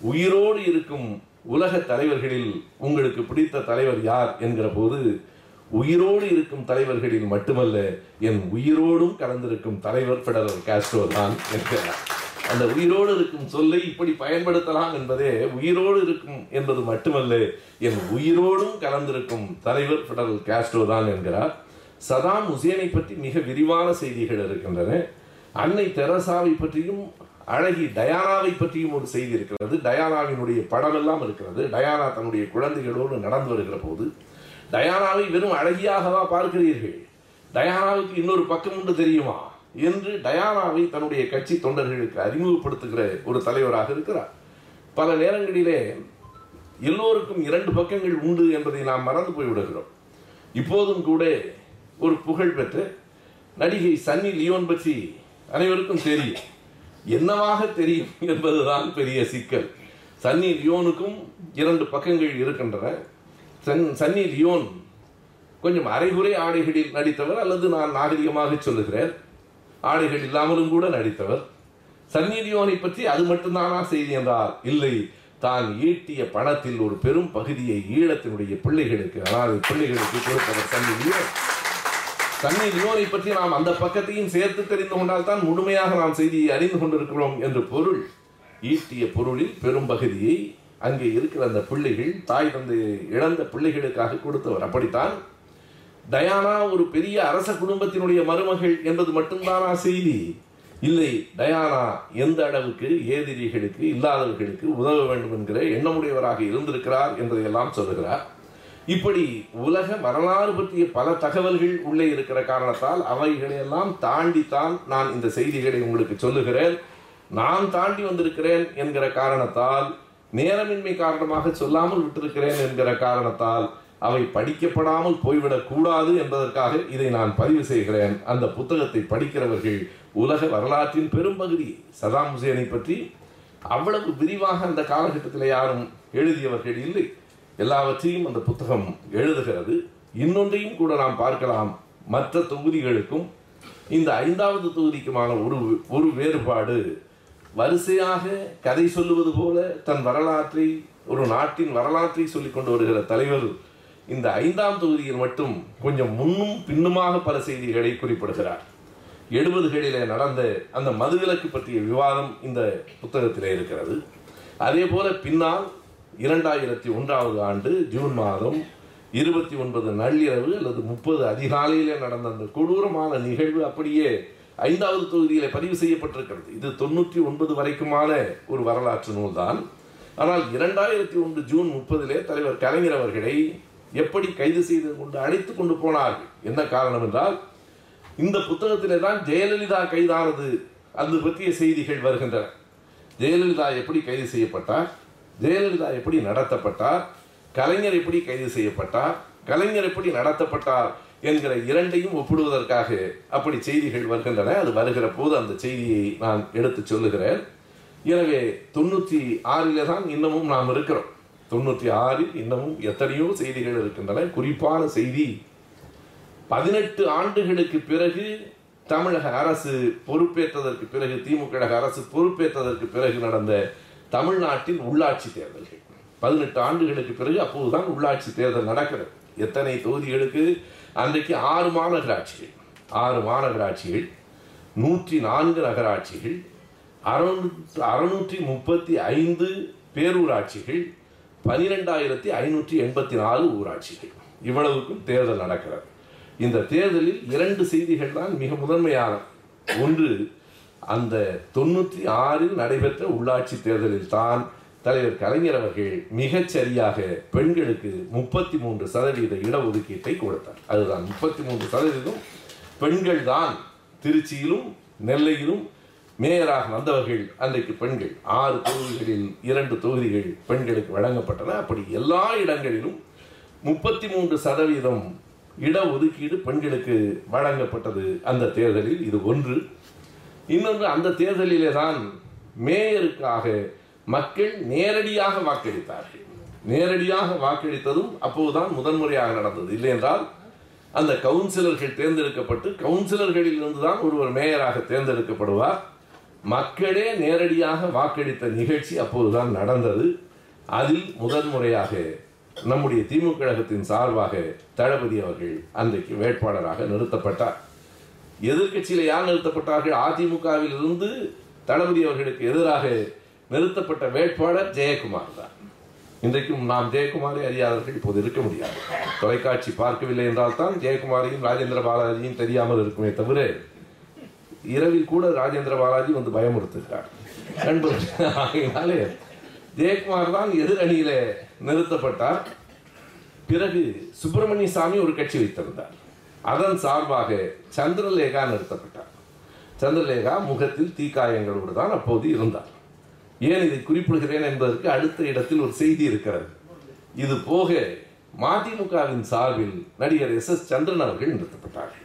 உயிரோடு இருக்கும் உலக தலைவர்களில் உங்களுக்கு பிடித்த தலைவர் யார் என்கிற போது உயிரோடு இருக்கும் தலைவர்களில் மட்டுமல்ல என் உயிரோடும் கலந்திருக்கும் தலைவர் பெடரல் காஸ்ட்ரோ தான் என்கிறார். அந்த உயிரோடு இருக்கும் சொல்லை இப்படி பயன்படுத்தலாம் என்பதே உயிரோடு இருக்கும் என்பது மட்டுமல்ல என் உயிரோடும் கலந்திருக்கும் தலைவர் பெடரல் காஸ்ட்ரோ தான் என்கிறார். சதாம் ஹுசேனை பற்றி மிக விரிவான செய்திகள் இருக்கின்றன. அன்னை தெரசாவை பற்றியும் அழகி டயானாவை பற்றியும் ஒரு செய்தி இருக்கிறது. டயானாவினுடைய படமெல்லாம் இருக்கிறது. டயானா தன்னுடைய குழந்தைகளோடு நடந்து வருகிற போது டயானாவை வெறும் அழகியாகவா பார்க்கிறீர்கள்? டயானாவுக்கு இன்னொரு பக்கம் உண்டு தெரியுமா? என்று டயானாவை தன்னுடைய கட்சி தொண்டர்களுக்கு அறிமுகப்படுத்துகிற ஒரு தலைவராக இருக்கிறார். பல நேரங்களிலே எல்லோருக்கும் இரண்டு பக்கங்கள் உண்டு என்பதை நாம் மறந்து போய்விடுகிறோம் இப்போதும் கூட ஒரு புகழ் பெற்ற நடிகை சன்னி லியோன் பற்றி அனைவருக்கும் தெரியும். என்னவாக தெரியும் என்பதுதான் பெரிய சிக்கல். சன்னி லியோனுக்கும் இரண்டு பக்கங்கள் இருக்கின்றன. சன்- சன்னி லியோன் கொஞ்சம் அரைகுறை ஆடைகளில் நடித்தவர் அல்லது நான் நாகரிகமாக சொல்லுகிறேன். ஆடைகள் இல்லாமலும் கூட நடித்தவர். சன்னிதியோனை பற்றி அது மட்டும்தானா செய்தி என்றால் இல்லை தான் ஈட்டிய பணத்தில் ஒரு பெரும் பகுதியை ஈழத்தினுடைய பிள்ளைகளுக்கு அதாவது பிள்ளைகளுக்கு கொடுத்தவர் சன்னி சன்னிதியோனை பற்றி நாம் அந்த பக்கத்தையும் சேர்த்து தெரிந்து கொண்டால் தான் முழுமையாக நாம் செய்தியை அறிந்து கொண்டிருக்கிறோம் என்று பொருள். ஈட்டிய பொருளில் பெரும் பகுதியை அங்கே இருக்கிற அந்த பிள்ளைகள் தாய் தந்தை இழந்த பிள்ளைகளுக்காக கொடுத்தவர். அப்படித்தான் டயானா ஒரு பெரிய அரச குடும்பத்தினுடைய மருமகள் என்பது மட்டும்தானா செய்தி? இல்லை டயானா எந்த அளவுக்கு ஏதிரிகளுக்கு இல்லாதவர்களுக்கு உதவ வேண்டும் என்கிற எண்ணமுடையவராக இருந்திருக்கிறார் என்பதையெல்லாம் சொல்லுகிறார். இப்படி உலக வரலாறு பற்றிய பல தகவல்கள் உள்ளே இருக்கிற காரணத்தால் அவைகளையெல்லாம் தாண்டித்தான் நான் இந்த செய்திகளை உங்களுக்கு சொல்லுகிறேன். நான் தாண்டி வந்திருக்கிறேன் என்கிற காரணத்தால் நேரமின்மை காரணமாக சொல்லாமல் விட்டிருக்கிறேன் என்கிற காரணத்தால் அவை படிக்கப்படாமல் போய்விடக் கூடாது என்பதற்காக இதை நான் பதிவு செய்கிறேன். அந்த புத்தகத்தை படிக்கிறவர்கள் உலக வரலாற்றின் பெரும்பகுதி சதாம் ஹுசேனை பற்றி அவ்வளவு விரிவாக அந்த காலகட்டத்தில் யாரும் எழுதியவர்கள் இல்லை. எல்லாவற்றையும் அந்த புத்தகம் எழுதுகிறது. இன்னொன்றையும் கூட நாம் பார்க்கலாம். மற்ற தொகுதிகளுக்கும் இந்த ஐந்தாவது தொகுதிக்குமான ஒரு ஒரு வேறுபாடு வரிசையாக கதை சொல்லுவது போல தன் வரலாற்றை ஒரு நாட்டின் வரலாற்றை சொல்லிக் கொண்டு வருகிற தலைவர் இந்த ஐந்தாம் தொகுதியில் மட்டும் கொஞ்சம் முன்னும் பின்னுமாக பல செய்திகளை குறிப்பிடுகிறார். எழுபதுகளிலே நடந்த அந்த மதுவிலக்கு பற்றிய விவாதம் இந்த புத்தகத்திலே இருக்கிறது. அதே போல பின்னால் இரண்டாயிரத்தி ஒன்றாவது ஆண்டு ஜூன் மாதம் இருபத்தி ஒன்பது நள்ளிரவு அல்லது முப்பது அதிகாலையிலே நடந்த அந்த கொடூரமான நிகழ்வு அப்படியே ஐந்தாவது தொகுதியில் பதிவு செய்யப்பட்டிருக்கிறது. இது தொண்ணூற்றி ஒன்பது வரைக்குமான ஒரு வரலாற்று நூல்தான். ஆனால் இரண்டாயிரத்தி ஒன்று ஜூன் முப்பதிலே தலைவர் கலைஞர் அவர்களை எப்படி கைது செய்து கொண்டு அழைத்து கொண்டு போனார்கள்? என்ன காரணம் என்றால் இந்த புத்தகத்திலே தான் ஜெயலலிதா கைதானது அது பற்றிய செய்திகள் வருகின்றன. ஜெயலலிதா எப்படி கைது செய்யப்பட்டார்? ஜெயலலிதா எப்படி நடத்தப்பட்டார்? கலைஞர் எப்படி கைது செய்யப்பட்டார்? கலைஞர் எப்படி நடத்தப்பட்டார் என்கிற இரண்டையும் ஒப்பிடுவதற்காக அப்படி செய்திகள் வருகின்றன. அது வருகிற போது அந்த செய்தியை நான் எடுத்து சொல்லுகிறேன். எனவே தொண்ணூற்றி ஆறில் தான் இன்னமும் நாம் இருக்கிறோம். தொண்ணூற்றி ஆறில் இன்னமும் எத்தனையோ செய்திகள் இருக்கின்றன. குறிப்பான செய்தி பதினெட்டு ஆண்டுகளுக்கு பிறகு தமிழக அரசு பொறுப்பேற்றதற்கு பிறகு திமுக அரசு பொறுப்பேற்றதற்கு பிறகு நடந்த தமிழ்நாட்டின் உள்ளாட்சி தேர்தல்கள். பதினெட்டு ஆண்டுகளுக்கு பிறகு அப்போதுதான் உள்ளாட்சி தேர்தல் நடக்கிறது. எத்தனை தொகுதிகளுக்கு? அன்றைக்கு ஆறு மாநகராட்சிகள். ஆறு மாநகராட்சிகள் நூற்றி நான்கு நகராட்சிகள் அறுநூற்று அறுநூற்றி முப்பத்தி ஐந்து பேரூராட்சிகள் பனிரெண்டாயிரத்தி ஐநூற்றி எண்பத்தி நாலு ஊராட்சிகள். இவ்வளவுக்கும் தேர்தல் நடக்கிறது. இந்த தேர்தலில் இரண்டு செய்திகள் தான் மிக முதன்மையான. ஒன்று அந்த தொண்ணூற்றி ஆறில் நடைபெற்ற உள்ளாட்சி தேர்தலில் தான் தலைவர் கலைஞர் அவர்கள் மிகச் சரியாக பெண்களுக்கு முப்பத்தி மூன்று சதவீத இடஒதுக்கீட்டை கொடுத்தார். அதுதான் முப்பத்தி மூன்று சதவீதம். பெண்கள் தான் திருச்சியிலும் நெல்லையிலும் மேயராக வந்தவர்கள் அன்றைக்கு பெண்கள். ஆறு தொகுதிகளில் இரண்டு தொகுதிகள் பெண்களுக்கு வழங்கப்பட்டன. அப்படி எல்லா இடங்களிலும் முப்பத்தி மூன்று சதவீதம் இடஒதுக்கீடு பெண்களுக்கு வழங்கப்பட்டது அந்த தேர்தலில். இது ஒன்று. இன்னொன்று அந்த தேர்தலிலே தான் மேயருக்காக மக்கள் நேரடியாக வாக்களித்தார்கள். நேரடியாக வாக்களித்ததும் அப்போதுதான் முதன்முறையாக நடந்தது. இல்லை என்றால் அந்த கவுன்சிலர்கள் தேர்ந்தெடுக்கப்பட்டு கவுன்சிலர்களில் இருந்துதான் ஒருவர் மேயராக தேர்ந்தெடுக்கப்படுவார். மக்களே நேரடியாக வாக்களித்த நிகழ்ச்சி அப்போதுதான் நடந்தது. அதில் முதன்முறையாக நம்முடைய திமுக கழகத்தின் சார்பாக தளபதி அவர்கள் அன்றைக்கு வேட்பாளராக நிறுத்தப்பட்டார். எதிர்க்கட்சியில யார் நிறுத்தப்பட்டார்கள்? அதிமுகவில் இருந்து தளபதி அவர்களுக்கு எதிராக நிறுத்தப்பட்ட வேட்பாளர் ஜெயக்குமார் தான். இன்றைக்கும் நாம் ஜெயக்குமாரை அறியாதவர்கள் இப்போது இருக்க முடியாது. தொலைக்காட்சி பார்க்கவில்லை என்றால் தான் ஜெயக்குமாரையும் ராஜேந்திர பாலாஜியும் தெரியாமல் இருக்குமே தவிர இரவில் கூட ராஜேந்திர பாலாஜி வந்து பயமுறுத்துகிறார். நண்பர் ஆகையினாலே ஜெயக்குமார் தான் எதிரணியில நிறுத்தப்பட்டார். பிறகு சுப்பிரமணிய சாமி ஒரு கட்சி வைத்திருந்தார். அதன் சார்பாக சந்திரலேகா நிறுத்தப்பட்டார். சந்திரலேகா முகத்தில் தீக்காயங்களோடு தான் அப்போது இருந்தார். ஏன் இதை குறிப்பிடுகிறேன் என்பதற்கு அடுத்த இடத்தில் ஒரு செய்தி இருக்கிறது. இது போக மதிமுகவின் சார்பில் நடிகர் எஸ் எஸ் சந்திரன் அவர்கள் நிறுத்தப்பட்டார்கள்.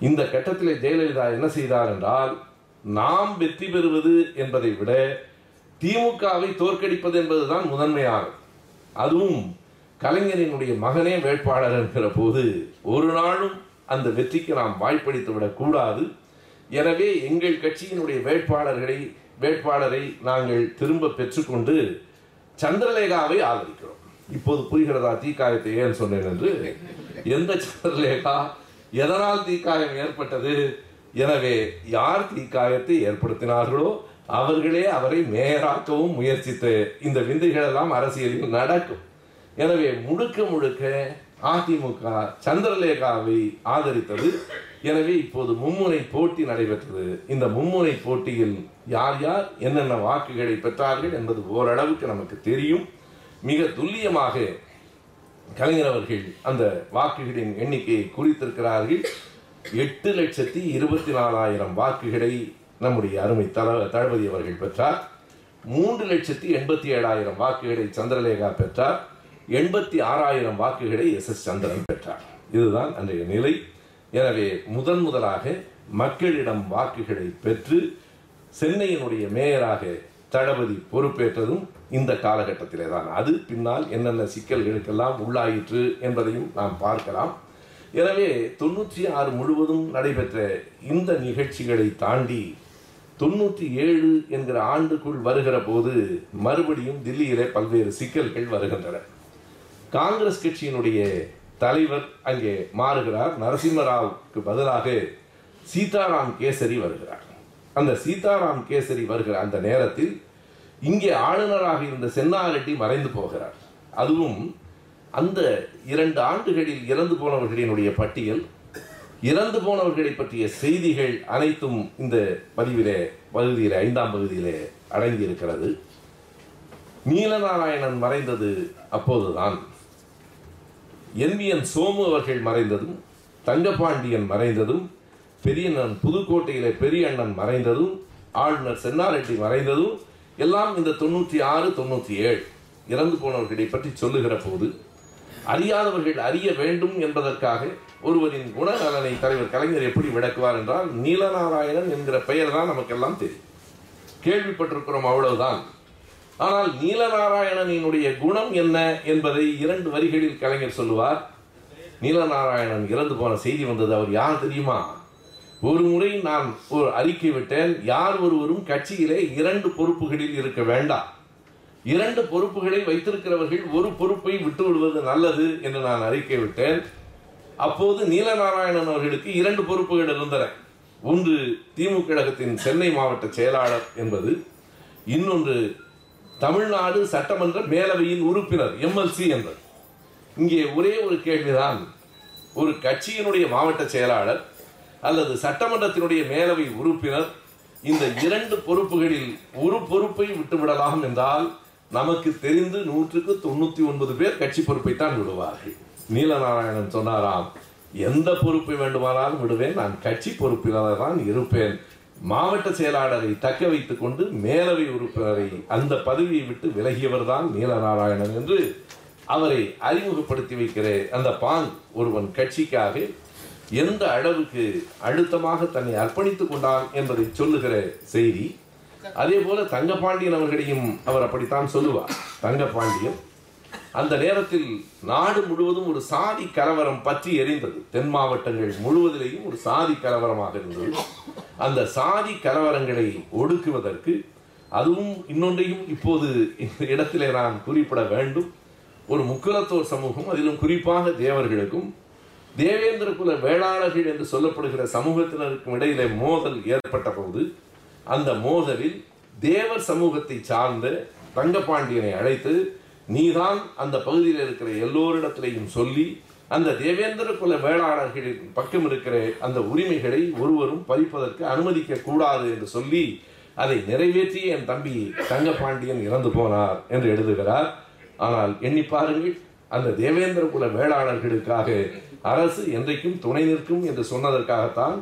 இந்த கட்டத்தில் ஜெயலலிதா என்ன செய்தார் என்றால் நாம் வெற்றி பெறுவது என்பதை விட திமுகவை தோற்கடிப்பது என்பதுதான் முதன்மையாகும் அதுவும் கலைஞரினுடைய மகனே வேட்பாளர் என்கிற போது ஒரு நாளும் அந்த வெற்றிக்கு நாம் வாய்ப்பளித்து விடக்கூடாது எனவே எங்கள் கட்சியினுடைய வேட்பாளர்களை வேட்பாளரை நாங்கள் திரும்ப பெற்றுக்கொண்டு சந்திரலேகாவை ஆதரிக்கிறோம். இப்போது புரிகிறதா தீக்காயத்தை ஏன் சொன்னேன் என்று? எந்த சந்திரலேகா எதனால் தீக்காயம் ஏற்பட்டது? எனவே யார் தீக்காயத்தை ஏற்படுத்தினார்களோ அவர்களே அவரை மேயராக்கவும் முயற்சித்து இந்த விந்தைகளெல்லாம் அரசியலில் நடக்கும். எனவே முழுக்க முழுக்க அதிமுக சந்திரலேகாவை ஆதரித்தது. எனவே இப்போது மும்முனை போட்டி நடைபெற்றது. இந்த மும்முனை போட்டியில் யார் யார் என்னென்ன வாக்குகளை பெற்றார்கள் என்பது ஓரளவுக்கு நமக்கு தெரியும். மிக துல்லியமாக கலைஞர் அவர்கள் அந்த வாக்குகளின் எண்ணிக்கையை குறித்திருக்கிறார்கள். எட்டு லட்சத்தி இருபத்தி நாலாயிரம் வாக்குகளை நம்முடைய அருமை தள தளபதி அவர்கள் பெற்றார். மூன்று லட்சத்தி எண்பத்தி ஏழாயிரம் வாக்குகளை சந்திரலேகா பெற்றார். எண்பத்தி ஆறாயிரம் வாக்குகளை எஸ் எஸ் சந்திரன் பெற்றார். இதுதான் அன்றைய நிலை. எனவே முதன் முதலாக மக்களிடம் வாக்குகளை பெற்று சென்னையினுடைய மேயராக தளபதி பொறுப்பேற்றதும் இந்த காலகட்டத்திலே தான் அது பின்னால் என்னென்ன சிக்கல்களுக்கெல்லாம் உள்ளாயிற்று என்பதையும் நாம் பார்க்கலாம். எனவே தொண்ணூற்றி ஆறு முழுவதும் நடைபெற்ற இந்த நிகழ்ச்சிகளை தாண்டி தொண்ணூற்றி ஏழு என்கிற ஆண்டுக்குள் வருகிற போது மறுபடியும் தில்லியிலே பல்வேறு சிக்கல்கள் வருகின்றன. காங்கிரஸ் கட்சியினுடைய தலைவர் அங்கே மாறுகிறார். நரசிம்மராவுக்கு பதிலாக சீதாராம் கேசரி வருகிறார். அந்த சீதாராம் கேசரி வருகிற அந்த நேரத்தில் இங்கே ஆளுநராக இருந்த சென்னாரெட்டி மறைந்து போகிறார். அதுவும் அந்த இரண்டு ஆண்டுகளில் இறந்து போனவர்களினுடைய பட்டியல் இறந்து போனவர்களை பற்றிய செய்திகள் அனைத்தும் இந்த பதிவிலே பகுதியிலே ஐந்தாம் பகுதியிலே அடங்கியிருக்கிறது. நீலநாராயணன் மறைந்தது அப்போதுதான். என். சோமு அவர்கள் மறைந்ததும் தங்கபாண்டியன் மறைந்ததும் பெரியண்ணன் புதுக்கோட்டையிலே பெரிய அண்ணன் மறைந்ததும் ஆளுநர் சென்னாரெட்டி மறைந்ததும் எல்லாம் இந்த தொண்ணூற்றி ஆறு தொண்ணூற்றி ஏழு இறந்து போனவர்களை பற்றி சொல்லுகிற போது அறியாதவர்கள் அறிய வேண்டும் என்பதற்காக ஒருவரின் குணநலனை தலைவர் கலைஞர் எப்படி விளக்குவார் என்றால் நீலநாராயணன் என்கிற பெயர் தான் நமக்கெல்லாம் தெரியும். கேள்விப்பட்டிருக்கிறோம் அவ்வளவுதான். ஆனால் நீலநாராயணனினுடைய குணம் என்ன என்பதை இரண்டு வரிகளில் கலைஞர் சொல்லுவார். நீலநாராயணன் இறந்து போன செய்தி வந்தது அவர் யார் தெரியுமா? ஒரு முறை நான் ஒரு அறிக்கை விட்டேன். யார் ஒருவரும் கட்சியிலே இரண்டு பொறுப்புகளில் இருக்க வேண்டாம். இரண்டு பொறுப்புகளை வைத்திருக்கிறவர்கள் ஒரு பொறுப்பை விட்டு விடுவது நல்லது என்று நான் அறிக்கை விட்டேன். அப்போது நீலநாராயணன் அவர்களுக்கு இரண்டு பொறுப்புகள் இருந்தன. ஒன்று திமுக கழகத்தின் சென்னை மாவட்ட செயலாளர் என்பது. இன்னொன்று தமிழ்நாடு சட்டமன்ற மேலவையின் உறுப்பினர் எம்எல்சி என்பது. இங்கே ஒரே ஒரு கேள்விதான். ஒரு கட்சியினுடைய மாவட்ட செயலாளர் அல்லது சட்டமன்றத்தினுடைய மேலவை உறுப்பினர் இந்த இரண்டு பொறுப்புகளில் ஒரு பொறுப்பை விட்டுவிடலாம் என்றால் நமக்கு தெரிந்து நூற்றுக்கு தொண்ணூத்தி ஒன்பது பேர் கட்சி பொறுப்பைத்தான் விடுவார்கள். நீலநாராயணன் சொன்னாராம் எந்த பொறுப்பை வேண்டுமானாலும் விடுவேன் நான் கட்சி பொறுப்பினர் தான் இருப்பேன். மாவட்ட செயலாளரை தக்க வைத்துக் கொண்டு மேலவை உறுப்பினரை அந்த பதவியை விட்டு விலகியவர் தான் நீலநாராயணன் என்று அவரை அறிமுகப்படுத்தி வைக்கிற அந்த பாங் ஒருவன் கட்சிக்காக எந்த அளவுக்கு அழுத்தமாக தன்னை அர்ப்பணித்துக் கொண்டான் என்பதை சொல்லுகிற செய்தி அதே போல தங்கபாண்டியன் அவர்களையும் அவர் அப்படித்தான் சொல்லுவார். தங்கபாண்டியன் அந்த நேரத்தில் நாடு முழுவதும் ஒரு சாதி கலவரம் பற்றி எரிந்தது. தென் மாவட்டங்கள் முழுவதிலேயும் ஒரு சாதி கலவரமாக இருந்தது. அந்த சாதி கலவரங்களை ஒடுக்குவதற்கு அதுவும் இன்னொன்றையும் இப்போது இந்த இடத்திலே நான் குறிப்பிட வேண்டும். ஒரு முக்குலத்தோர் சமூகம் அதிலும் குறிப்பாக தேவர்களுக்கும் தேவேந்திர குல வேளாளர்கள் என்று சொல்லப்படுகிற சமூகத்தினருக்கும் இடையிலே மோதல் ஏற்பட்ட போது அந்த மோதலில் தேவர் சமூகத்தை சார்ந்த தங்கபாண்டியனை அழைத்து நீதான் அந்த பகுதியில் இருக்கிற எல்லோரிடத்திலையும் சொல்லி அந்த தேவேந்திர குல வேளாளர்களின் பக்கம் இருக்கிற அந்த உரிமைகளை ஒருவரும் பறிப்பதற்கு அனுமதிக்க கூடாது என்று சொல்லி அதை நிறைவேற்றி என் தம்பி தங்கபாண்டியன் இறந்து போனார் என்று எழுதுகிறார். ஆனால் எண்ணி பாருங்கள் அந்த தேவேந்திர குல வேளாளர்களுக்காக அரசு என்றைக்கும் துணை நிற்கும் என்று சொன்னதற்காகத்தான்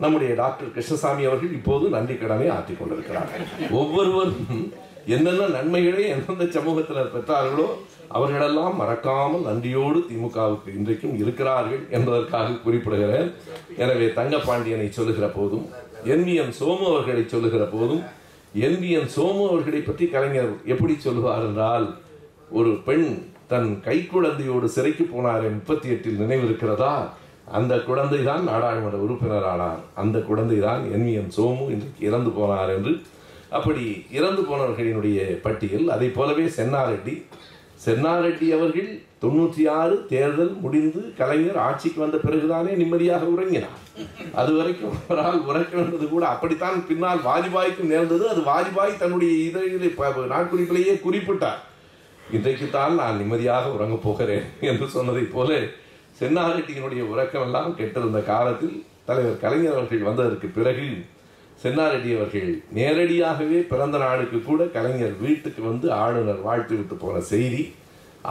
நம்முடைய டாக்டர் கிருஷ்ணசாமி அவர்கள் இப்போது நன்றி கடனை ஆற்றிக் கொண்டிருக்கிறார் ஒவ்வொருவரும் என்னென்ன நன்மைகளை எந்தெந்த சமூகத்தினர் பெற்றார்களோ அவர்களெல்லாம் மறக்காமல் நன்றியோடு திமுகவுக்கு இன்றைக்கும் இருக்கிறார்கள் என்பதற்காக குறிப்பிடுகிறேன். எனவே தங்கபாண்டியனை சொல்லுகிற போதும் என் சோமு அவர்களை சொல்லுகிற போதும் என் சோமு அவர்களை பற்றி கலைஞர் எப்படி சொல்லுவார் என்றால் ஒரு பெண் தன் கைக்குழந்தையோடு சிறைக்கு போனார் முப்பத்தி எட்டில் நினைவிருக்கிறதா? அந்த குழந்தை தான் நாடாளுமன்ற உறுப்பினர் ஆனார் அந்த குழந்தை தான் என் சோமு இன்றைக்கு இறந்து போனார் என்று. அப்படி இறந்து போனவர்களினுடைய பட்டியல் அதை போலவே சென்னாரெட்டி. சென்னாரெட்டி அவர்கள் தொண்ணூற்றி ஆறு தேர்தல் முடிந்து கலைஞர் ஆட்சிக்கு வந்த பிறகுதானே நிம்மதியாக உறங்கினார். அது வரைக்கும் அவரால் உறக்க வேண்டது கூட அப்படித்தான் பின்னால் வாஜ்பாய்க்கும் நேர்ந்தது. அது வாஜ்பாய் தன்னுடைய இதழிலே ப- நாட்குறிப்பிலேயே குறிப்பிட்டார். இன்றைக்குத்தான் நான் நிம்மதியாக உறங்கப் போகிறேன் என்று சொன்னதைப் போல சென்னாரெட்டியினுடைய உறக்கமெல்லாம் கெட்டிருந்த காலத்தில் தலைவர் கலைஞர் அவர்கள் வந்ததற்கு பிறகு சென்னாரெட்டி அவர்கள் நேரடியாகவே பிறந்த நாளுக்கு கூட கலைஞர் வீட்டுக்கு வந்து ஆளுநர் வாழ்த்து விட்டு போன செய்தி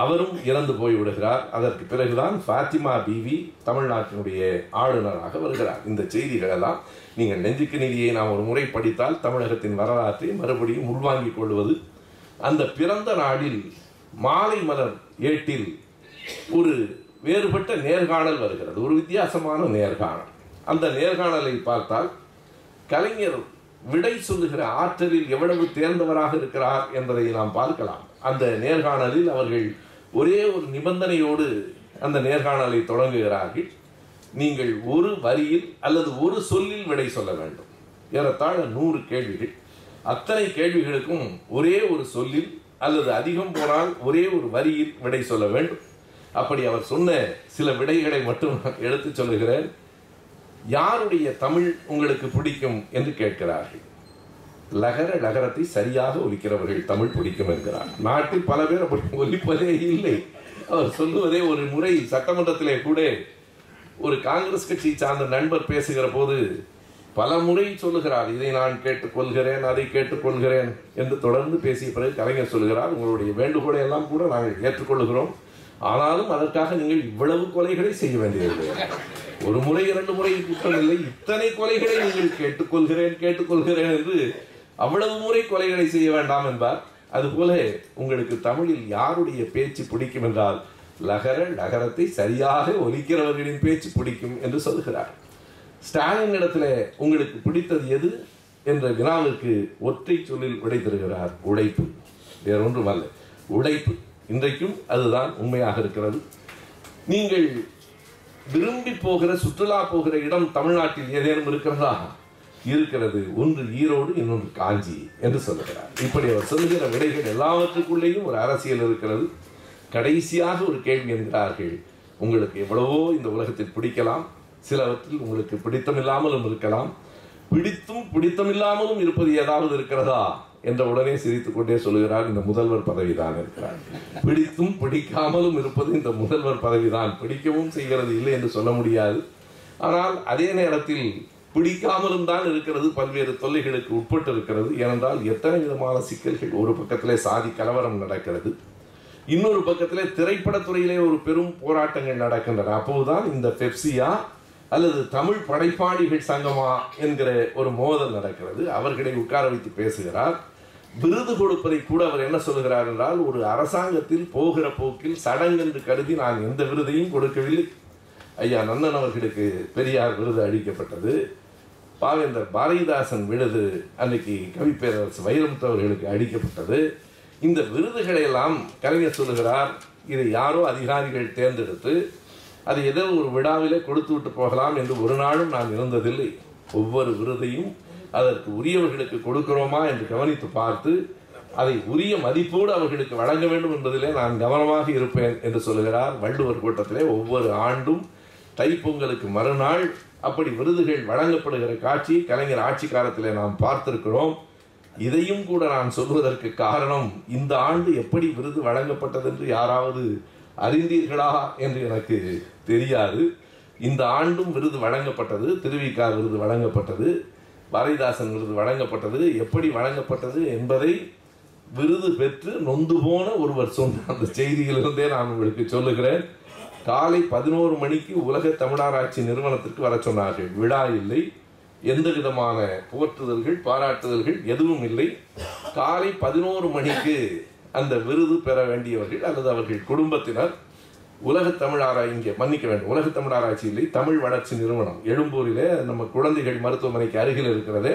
அவரும் இறந்து போய் விடுகிறார். அதற்கு பிறகுதான் ஃபாத்திமா பிவி தமிழ்நாட்டினுடைய ஆளுநராக வருகிறார். இந்த செய்திகளெல்லாம் நீங்கள் நெஞ்சுக்கு நிதியை நாம் ஒரு முறை படித்தால் தமிழகத்தின் வரலாற்றை மறுபடியும் உள்வாங்கிக் கொள்வது அந்த பிறந்த நாளில் மாலை மலர் ஏட்டில் ஒரு வேறுபட்ட நேர்காணல் வருகிறது. ஒரு வித்தியாசமான நேர்காணல். அந்த நேர்காணலை பார்த்தால் கலைஞர் விடை சொல்லுகிற ஆற்றலில் எவ்வளவு தேர்ந்தவராக இருக்கிறார் என்பதை நாம் பார்க்கலாம். அந்த நேர்காணலில் அவர்கள் ஒரே ஒரு நிபந்தனையோடு அந்த நேர்காணலை தொடங்குகிறார்கள். நீங்கள் ஒரு வரியில் அல்லது ஒரு சொல்லில் விடை சொல்ல வேண்டும். ஏறத்தாழ நூறு கேள்விகள். அத்தனை கேள்விகளுக்கும் ஒரே ஒரு சொல்லில் அல்லது அதிகம் போனால் ஒரே ஒரு வரியில் விடை சொல்ல வேண்டும். அப்படி அவர் சொன்ன சில விடைகளை மட்டும் எடுத்து எடுத்துச் சொல்லுகிறேன். யாருடைய தமிழ் உங்களுக்கு பிடிக்கும் என்று கேட்கிறார்கள். லகர லகரத்தை சரியாக ஒலிக்கிறவர்கள் தமிழ் பிடிக்கும் என்கிறார். நாட்டில் பல பேர் அப்படி ஒலிப்பதே இல்லை. அவர் சொல்லுவதே ஒரு முறை சட்டமன்றத்திலே கூட ஒரு காங்கிரஸ் கட்சியை சார்ந்த நண்பர் பேசுகிற போது பல முறை சொல்லுகிறார் இதை நான் கேட்டுக்கொள்கிறேன் அதை கேட்டுக்கொள்கிறேன் என்று தொடர்ந்து பேசிய பிறகு கலைஞர் சொல்லுகிறார் உங்களுடைய வேண்டுகோளை எல்லாம் கூட நாங்கள் ஏற்றுக்கொள்கிறோம். ஆனாலும் அதற்காக நீங்கள் இவ்வளவு கொலைகளை செய்ய வேண்டியதில்லை. ஒரு முறை இரண்டு முறை குற்றம் இல்லை. இத்தனை கொலைகளை நீங்கள் கேட்டுக்கொள்கிறேன் கேட்டுக்கொள்கிறேன் என்று அவ்வளவு முறை கொலைகளை செய்ய வேண்டாம் என்பார். அதுபோல உங்களுக்கு தமிழில் யாருடைய பேச்சு பிடிக்கும் என்றால் லகர லகரத்தை சரியாக ஒலிக்கிறவர்களின் பேச்சு பிடிக்கும் என்று சொல்கிறார் ஸ்டாலின் இடத்துல உங்களுக்கு பிடித்தது எது? என்ற வினாவிற்கு ஒற்றை சொல்லில் விடை தருகிறார் உழைப்பு வேறொன்றும் அல்ல. உழைப்பு இன்றைக்கும் அதுதான் உண்மையாக இருக்கிறது. நீங்கள் விரும்பி போகிற சுற்றுலா போகிற இடம் தமிழ்நாட்டில் ஏதேனும் இருக்கிறதா? இருக்கிறது. ஒன்று ஈரோடு இன்னொன்று காஞ்சி என்று சொல்லுகிறார். இப்படி அவர் சொல்லுகிற விடைகள் எல்லாவற்றுக்குள்ளேயும் ஒரு அரசியல் இருக்கிறது. கடைசியாக ஒரு கேள்வி என்கிறார்கள். உங்களுக்கு எவ்வளவோ இந்த உலகத்தில் பிடிக்கலாம். சிலவற்றில் உங்களுக்கு பிடித்தமில்லாமலும் இருக்கலாம். பிடித்தும் பிடித்தமில்லாமலும் இருப்பது ஏதாவது இருக்கிறதா? என்ற உடனே சிரித்துக் கொண்டே சொல்லுகிறார் இந்த முதல்வர் பதவிதான் இருக்கிறார் பிடித்தும் பிடிக்காமலும் இருப்பது இந்த முதல்வர் பதவிதான். பிடிக்கவும் செய்கிறது இல்லை என்று சொல்ல முடியாது. ஆனால் அதே நேரத்தில் பிடிக்காமலும் தான் இருக்கிறது. பல்வேறு தொல்லைகளுக்கு உட்பட்டு இருக்கிறது ஏனென்றால் எத்தனை விதமான சிக்கல்கள் ஒரு பக்கத்திலே சாதி கலவரம் நடக்கிறது. இன்னொரு பக்கத்திலே திரைப்படத்துறையிலே ஒரு பெரும் போராட்டங்கள் நடக்கின்றன. அப்போதுதான் இந்த பெப்சியா அல்லது தமிழ் படைப்பாளிகள் சங்கமா என்கிற ஒரு மோதல் நடக்கிறது. அவர்களை உட்கார வைத்து பேசுகிறார். விருது கொடுப்பதை கூட அவர் என்ன சொல்லுகிறார் என்றால் ஒரு அரசாங்கத்தில் போகிற போக்கில் சடங்கு என்று கருதி நான் எந்த விருதையும் கொடுக்கவில்லை. ஐயா நன்னன் அவர்களுக்கு பெரியார் விருது அளிக்கப்பட்டது. பாவேந்தர் பாரதிதாசன் விருது அன்னைக்கு கவிப்பேரரசு வைரமுத்து அவர்களுக்கு அளிக்கப்பட்டது. இந்த விருதுகளை எல்லாம் கலைஞர் சொல்லுகிறார். இதை யாரோ அதிகாரிகள் தேர்ந்தெடுத்து அதை ஏதோ ஒரு விழாவிலே கொடுத்து விட்டு போகலாம் என்று ஒரு நாளும் நான் இருந்ததில்லை. ஒவ்வொரு விருதையும் அதற்கு உரியவர்களுக்கு கொடுக்கிறோமா என்று கவனித்து பார்த்து அதை உரிய மதிப்போடு அவர்களுக்கு வழங்க வேண்டும் என்பதிலே நான் கவனமாக இருப்பேன் என்று சொல்லுகிறார் வள்ளுவர் கூட்டத்திலே ஒவ்வொரு ஆண்டும் தைப்பொங்கலுக்கு மறுநாள் அப்படி விருதுகள் வழங்கப்படுகிற காட்சி கலைஞர் ஆட்சி காலத்திலே நாம் பார்த்திருக்கிறோம். இதையும் கூட நான் சொல்வதற்கு காரணம் இந்த ஆண்டு எப்படி விருது வழங்கப்பட்டது என்று யாராவது அறிந்தீர்களா என்று எனக்கு தெரியாது. இந்த ஆண்டும் விருது வழங்கப்பட்டது திருவிக்கா விருது வழங்கப்பட்டது பாரதிதாசன் விருது வழங்கப்பட்டது. எப்படி வழங்கப்பட்டது என்பதை விருது பெற்று நொந்து போன ஒருவர் சொன்ன அந்த செய்தியிலிருந்தே நான் உங்களுக்கு சொல்லுகிறேன். காலை பதினோரு மணிக்கு உலக தமிழாராய்ச்சி நிறுவனத்திற்கு வர சொன்னார்கள். விழா இல்லை. எந்த விதமான போற்றுதல்கள் பாராட்டுதல்கள் எதுவும் இல்லை. காலை பதினோரு மணிக்கு அந்த விருது பெற வேண்டியவர்கள் அல்லது அவர்கள் குடும்பத்தினர். உலக தமிழ் ஆராய் இங்கே மன்னிக்க வேண்டும். உலக தமிழ் ஆராய்ச்சி இல்லை தமிழ் வளர்ச்சி நிறுவனம். எழும்பூரிலே நம்ம குழந்தைகள் மருத்துவமனைக்கு அருகில் இருக்கிறதே.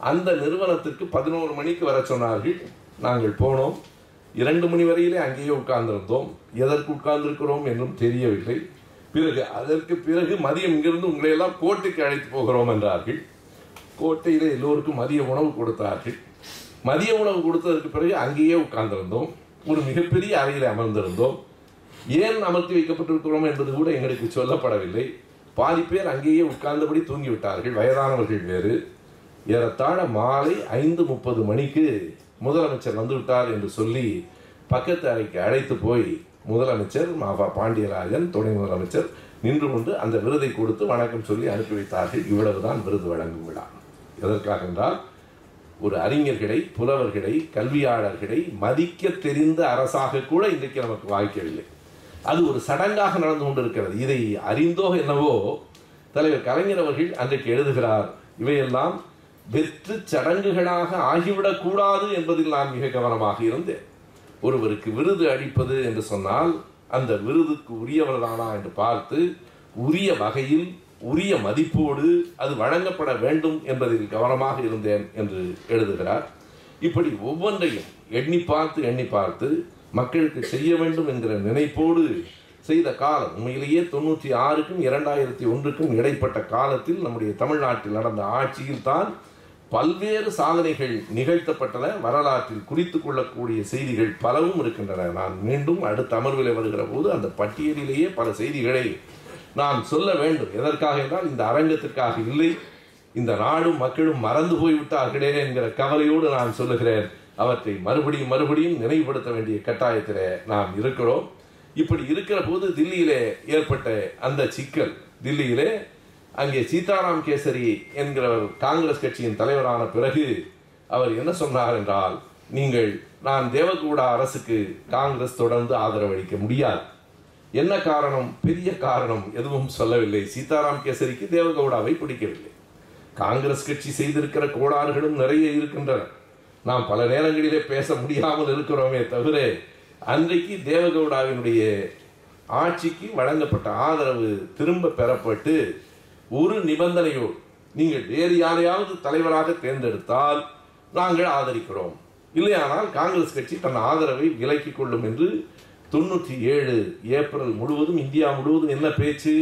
அந்த நிறுவனத்திற்கு பதினோரு மணிக்கு வர சொன்னார்கள். நாங்கள் போனோம். இரண்டு மணி வரையிலே அங்கேயே உட்கார்ந்திருந்தோம். எதற்கு உட்கார்ந்திருக்கிறோம் என்றும் தெரியவில்லை. பிறகு அதற்கு பிறகு மதியம் இங்கிருந்து உங்களை எல்லாம் கோட்டைக்கு அழைத்து போகிறோம் என்றார்கள். கோட்டையிலே எல்லோருக்கும் மதிய உணவு கொடுத்தார்கள். மதிய உணவு கொடுத்ததற்கு பிறகு அங்கேயே உட்கார்ந்திருந்தோம். ஒரு மிகப்பெரிய அறையில் அமர்ந்திருந்தோம். ஏன் அமர்த்தி வைக்கப்பட்டிருக்கிறோம் என்பது கூட எங்களுக்கு சொல்லப்படவில்லை. பாதி பேர் அங்கேயே உட்கார்ந்தபடி தூங்கிவிட்டார்கள். வயதானவர்கள் வேறு. ஏறத்தாழ மாலை ஐந்து முப்பது மணிக்கு முதலமைச்சர் வந்துவிட்டார் என்று சொல்லி பக்கத்து அறைக்கு அழைத்து போய் முதலமைச்சர் மாபா பாண்டியராஜன் துணை முதலமைச்சர் நின்று கொண்டு அந்த விருதை கொடுத்து வணக்கம் சொல்லி அனுப்பி வைத்தார்கள். இவ்வளவுதான் விருது வழங்கும் விழா. எதற்காக என்றால் ஒரு அறிஞர்களை புலவர்களை கல்வியாளர்களை மதிக்க தெரிந்த அரசாக கூட இன்றைக்கு நமக்கு வாய்க்கவில்லை. அது ஒரு சடங்காக நடந்து கொண்டிருக்கிறது. இதை அறிந்தோ என்னவோ தலைவர் கலைஞர் அவர்கள் அன்றைக்கு எழுதுகிறார் இவையெல்லாம் வெற்று சடங்குகளாக ஆகிவிடக்கூடாது என்பதில் நான் மிக கவனமாக இருந்தேன். ஒருவருக்கு விருது அளிப்பது என்று சொன்னால் அந்த விருதுக்கு உரியவர்தானா? என்று பார்த்து உரிய வகையில் உரிய மதிப்போடு அது வழங்கப்பட வேண்டும் என்பதில் கவனமாக இருந்தேன் என்று எழுதுகிறார். இப்படி ஒவ்வொன்றையும் எண்ணி பார்த்து எண்ணி பார்த்து மக்களுக்கு செய்ய வேண்டும் என்கிற நினைப்போடு செய்த காலம் உண்மையிலேயே தொண்ணூற்றி ஆறுக்கும் இரண்டாயிரத்தி ஒன்றுக்கும் இடைப்பட்ட காலத்தில் நம்முடைய தமிழ்நாட்டில் நடந்த ஆட்சியில் தான் பல்வேறு சாதனைகள் நிகழ்த்தப்பட்டன. வரலாற்றில் குறித்து கொள்ளக்கூடிய செய்திகள் பலவும் இருக்கின்றன. நான் மீண்டும் அடுத்த அமர்வில் வருகிற போது அந்த பட்டியலிலேயே பல செய்திகளை நான் சொல்ல வேண்டும். எதற்காக என்றால் இந்த அரங்கத்திற்காக இல்லை. இந்த நாடும் மக்களும் மறந்து போய்விட்டார்களே என்கிற கவலையோடு நான் சொல்லுகிறேன். அவற்றை மறுபடியும் மறுபடியும் நினைவுபடுத்த வேண்டிய கட்டாயத்தில் நாம் இருக்கிறோம். இப்படி இருக்கிற போது தில்லியிலே ஏற்பட்ட அந்த சிக்கல். தில்லியிலே அங்கே சீதாராம் கேசரி என்கிறவர் காங்கிரஸ் கட்சியின் தலைவரான பிறகு அவர் என்ன சொன்னார் என்றால் நீங்கள் நான் தேவகூடா அரசுக்கு காங்கிரஸ் தொடர்ந்து ஆதரவளிக்க முடியாது. என்ன காரணம்? பெரிய காரணம் எதுவும் சொல்லவில்லை. சீதாராம் கேசரிக்கு தேவகவுடாவை பிடிக்கவில்லை. காங்கிரஸ் கட்சி செய்திருக்கிற கோளாறுகளும் நிறைய இருக்கின்றன. நாம் பல நேரங்களிலே பேச முடியாமல் இருக்கிறோமே தவிர அன்றைக்கு தேவகவுடாவினுடைய ஆட்சிக்கு வழங்கப்பட்ட ஆதரவு திரும்ப பெறப்பட்டு ஒரு நிபந்தனையோடு நீங்கள் வேறு யாரையாவது தலைவராக தேர்ந்தெடுத்தால் நாங்கள் ஆதரிக்கிறோம். இல்லையானால் காங்கிரஸ் கட்சி தன் ஆதரவை விலக்கிக் கொள்ளும் என்று தொண்ணூற்றி ஏழு ஏப்ரல் முழுவதும் இந்தியா முழுவதும் என்ன பேச்சு?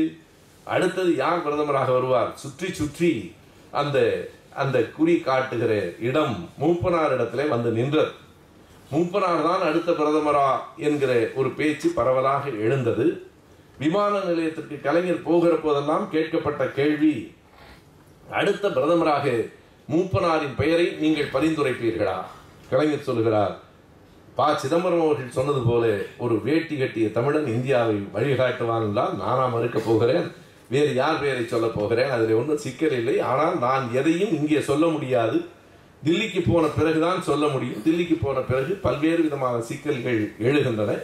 அடுத்தது யார் பிரதமராக வருவார்? சுற்றி சுற்றி அந்த அந்த குறி காட்டுகிற இடம் மூப்பனார் இடத்துல வந்து நின்றது. மூப்பனார் தான் அடுத்த பிரதமரா என்கிற ஒரு பேச்சு பரவலாக எழுந்தது. விமான நிலையத்திற்கு கலைஞர் போகிற போதெல்லாம் கேட்கப்பட்ட கேள்வி அடுத்த பிரதமராக மூப்பனாரின் பெயரை நீங்கள் பரிந்துரைப்பீர்களா? கலைஞர் சொல்கிறார் ப சிதம்பரம் அவர்கள் சொன்னது போல ஒரு வேட்டி கட்டிய தமிழன் இந்தியாவை வழிகாட்டுவான் என்றால் நானா மறுக்கப் போகிறேன். வேறு யார் பெயரை சொல்லப் போகிறேன்? அதில் ஒன்றும் சிக்கல் இல்லை. ஆனால் நான் எதையும் இங்கே சொல்ல முடியாது. தில்லிக்கு போன பிறகுதான் சொல்ல முடியும். தில்லிக்கு போன பிறகு பல்வேறு விதமான சிக்கல்கள் எழுகின்றன.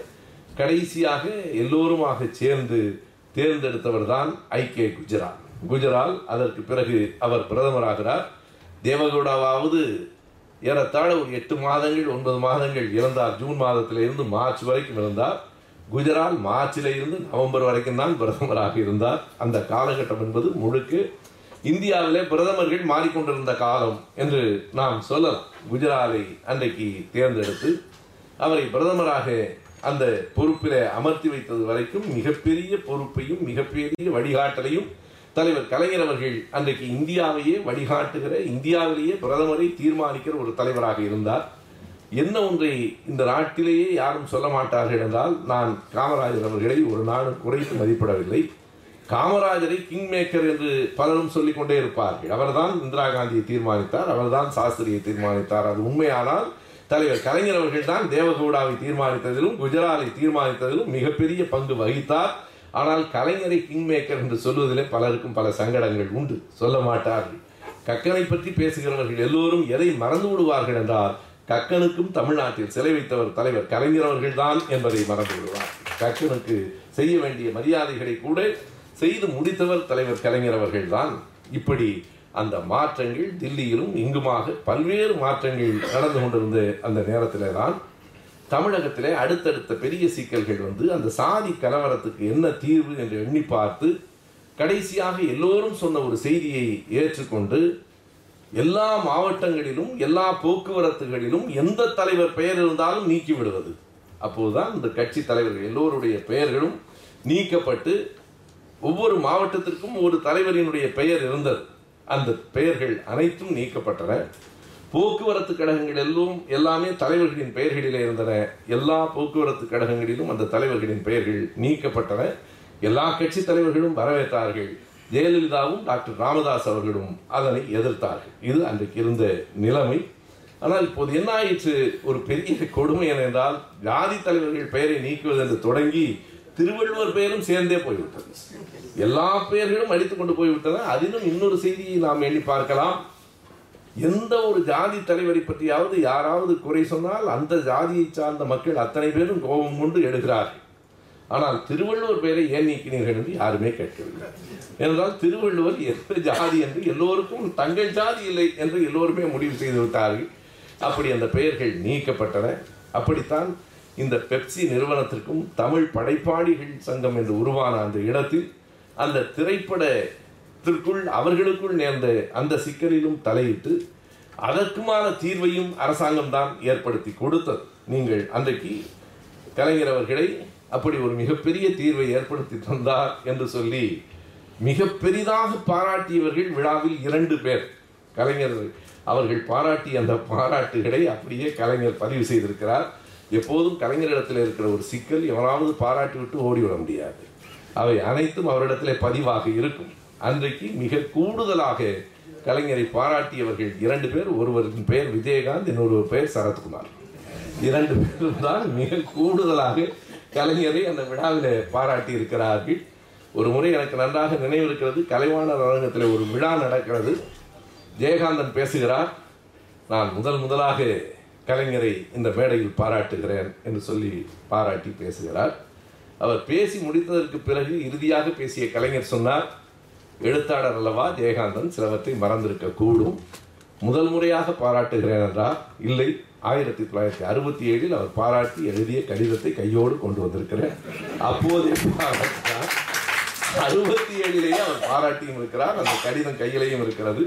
கடைசியாக எல்லோருமாக சேர்ந்து தேர்ந்தெடுத்தவர் தான் ஐக்கிய கே. குஜரால். குஜரால் அதற்கு பிறகு அவர் பிரதமராகிறார். தேவகவுடாவாவது ஏறத்தாழ ஒரு எட்டு மாதங்கள் ஒன்பது மாதங்கள் இருந்தார் ஜூன் மாதத்திலிருந்து மார்ச் வரைக்கும் இருந்தார் குஜரால் மார்ச்சில் இருந்து நவம்பர் வரைக்கும் தான் பிரதமராக இருந்தார். அந்த காலகட்டம் என்பது முழுக்க இந்தியாவிலே பிரதமர்கள் மாறிக்கொண்டிருந்த காலம் என்று நாம் சொல்லலாம். குஜராத்தை அன்றைக்கு தேர்ந்தெடுத்து அவரை பிரதமராக அந்த பொறுப்பிலே அமர்த்தி வைத்தது வரைக்கும் மிகப்பெரிய பொறுப்பையும் மிகப்பெரிய வழிகாட்டலையும் தலைவர் கலைஞர் அவர்கள் அன்றைக்கு இந்தியாவையே வழிகாட்டுகிற இந்தியாவிலேயே பிரதமரை தீர்மானிக்கிற ஒரு தலைவராக இருந்தார். என்ன ஒன்றை இந்த நாட்டிலேயே யாரும் சொல்ல மாட்டார்கள் என்றால் நான் காமராஜர் அவர்களை ஒரு நாளும் குறைத்து மதிப்பிடவில்லை. காமராஜரை கிங் மேக்கர் என்று பலரும் சொல்லிக் கொண்டே இருப்பார்கள். அவர்தான் இந்திரா காந்தியை தீர்மானித்தார் அவர்தான் சாஸ்திரியை தீர்மானித்தார். அது உண்மையானால் தலைவர் கலைஞர் அவர்கள் தான் தேவகவுடாவை தீர்மானித்ததிலும் குஜராலை தீர்மானித்ததிலும் மிகப்பெரிய பங்கு வகித்தார். ஆனால் கலைஞரை கிங் மேக்கர் என்று சொல்வதிலே பலருக்கும் பல சங்கடங்கள் உண்டு. சொல்ல மாட்டார்கள் கக்கனை பற்றி பேசுகிறவர்கள் எல்லோரும் எதை மறந்து விடுவார்கள் என்றால் கக்கனுக்கும் தமிழ்நாட்டில் சிலை வைத்தவர் தலைவர் கலைஞர் அவர்கள்தான் என்பதை மறந்து விடுவார். கக்கனுக்கு செய்ய வேண்டிய மரியாதைகளை கூட செய்து முடித்தவர் தலைவர் கலைஞர் அவர்கள்தான். இப்படி அந்த மாற்றங்கள் தில்லியிலும் இங்குமாக பல்வேறு மாற்றங்கள் நடந்து கொண்டிருந்த அந்த நேரத்தில் தான் தமிழகத்திலே அடுத்தடுத்த பெரிய சிக்கல்கள் வந்து அந்த சாதி கலவரத்துக்கு என்ன தீர்வு என்று எண்ணி பார்த்து கடைசியாக எல்லோரும் சொன்ன ஒரு செய்தியை ஏற்றுக்கொண்டு எல்லா மாவட்டங்களிலும் எல்லா போக்குவரத்துகளிலும் எந்த தலைவர் பெயர் இருந்தாலும் நீக்கி விடுவது. அப்போதுதான் இந்த கட்சி தலைவர்கள் எல்லோருடைய பெயர்களும் நீக்கப்பட்டு ஒவ்வொரு மாவட்டத்திற்கும் ஒரு தலைவரினுடைய பெயர் இருந்தது. அந்த பெயர்கள் அனைத்தும் நீக்கப்பட்டன. போக்குவரத்து கழகங்கள் எல்லாம் எல்லாமே தலைவர்களின் பெயர்களிலே இருந்தன. எல்லா போக்குவரத்து கழகங்களிலும் அந்த தலைவர்களின் பெயர்கள் நீக்கப்பட்டன. எல்லா கட்சி தலைவர்களும் வரவேற்றார்கள். ஜெயலலிதாவும் டாக்டர் ராமதாஸ் அவர்களும் அதனை எதிர்த்தார்கள். இது அன்றைக்கு இருந்த நிலைமை. ஆனால் இப்போது என்ன ஆயிற்று? ஒரு பெரிய கொடுமை என்னென்றால் ஜாதி தலைவர்கள் பெயரை நீக்குவது என்று தொடங்கி திருவள்ளுவர் பெயரும் சேர்ந்தே போய்விட்டது. எல்லா பெயர்களும் அடித்துக் கொண்டு போய்விட்டன. அதிலும் இன்னொரு செய்தியை நாம் எண்ணி பார்க்கலாம். எந்த ஒரு ஜாதி தலைவரை பற்றியாவது யாராவது குறை சொன்னால் அந்த ஜாதியை சார்ந்த மக்கள் அத்தனை பேரும் கோபம் கொண்டு எடுக்கிறார்கள் ஆனால் திருவள்ளுவர் பெயரை ஏன் நீக்கினீர்கள் என்று யாருமே கேட்கவில்லை. என்றால் திருவள்ளுவர் எந்த ஜாதி என்று எல்லோருக்கும் தங்கள் ஜாதி இல்லை என்று எல்லோருமே முடிவு செய்து விட்டார்கள். அப்படி அந்த பெயர்கள் நீக்கப்பட்டன. அப்படித்தான் இந்த பெப்சி நிறுவனத்திற்கும் தமிழ் படைப்பாளிகள் சங்கம் என்று உருவான அந்த இடத்தில் அந்த திரைப்பட திற்குள் அவர்களுக்குள் நேர்ந்த அந்த சிக்கலிலும் தலையிட்டு அதற்குமான தீர்வையும் அரசாங்கம் தான் ஏற்படுத்தி கொடுத்தது. நீங்கள் அன்றைக்கு கலைஞர் அவர்களை அப்படி ஒரு மிகப்பெரிய தீர்வை ஏற்படுத்தி தந்தார் என்று சொல்லி மிக பெரிதாக பாராட்டியவர்கள் விழாவில் இரண்டு பேர். கலைஞர் அவர்கள் பாராட்டிய அந்த பாராட்டுகளை அப்படியே கலைஞர் பதிவு செய்திருக்கிறார். எப்போதும் கலைஞரிடத்தில் இருக்கிற ஒரு சிக்கல் எவனாவது பாராட்டி விட்டு ஓடிவிட முடியாது. அவை அனைத்தும் அவரிடத்திலே பதிவாக இருக்கும். அன்றைக்கு மிக கூடுதலாக கலைஞரை பாராட்டியவர்கள் இரண்டு பேர். ஒருவரின் பெயர் விஜயகாந்த் இன்னொருவர் பெயர் சரத்குமார். இரண்டு பேரும் தான் மிக கூடுதலாக கலைஞரை அந்த விழாவில் பாராட்டி இருக்கிறார்கள். ஒரு முறை எனக்கு நன்றாக நினைவு இருக்கிறது கலைவாணர் அரங்கத்தில் ஒரு விழா நடக்கிறது. ஜெயகாந்தன் பேசுகிறார் நான் முதல் முதலாக கலைஞரை இந்த மேடையில் பாராட்டுகிறேன் என்று சொல்லி பாராட்டி பேசுகிறார். அவர் பேசி முடித்ததற்கு பிறகு இறுதியாக பேசிய கலைஞர் சொன்னார் எழுத்தாளர் அல்லவா ஜெயகாந்தன் சிலவற்றை மறந்திருக்க கூடும். முதல் முறையாக பாராட்டுகிறேன் என்றார் இல்லை. ஆயிரத்தி தொள்ளாயிரத்தி அறுபத்தி ஏழில் அவர் பாராட்டி எழுதிய கடிதத்தை கையோடு கொண்டு வந்திருக்கிறேன். அப்போதே பாராட்டினார் அறுபத்தி ஏழிலேயே அவர் பாராட்டியும் இருக்கிறார். அந்த கடிதம் கையிலையும் இருக்கிறது.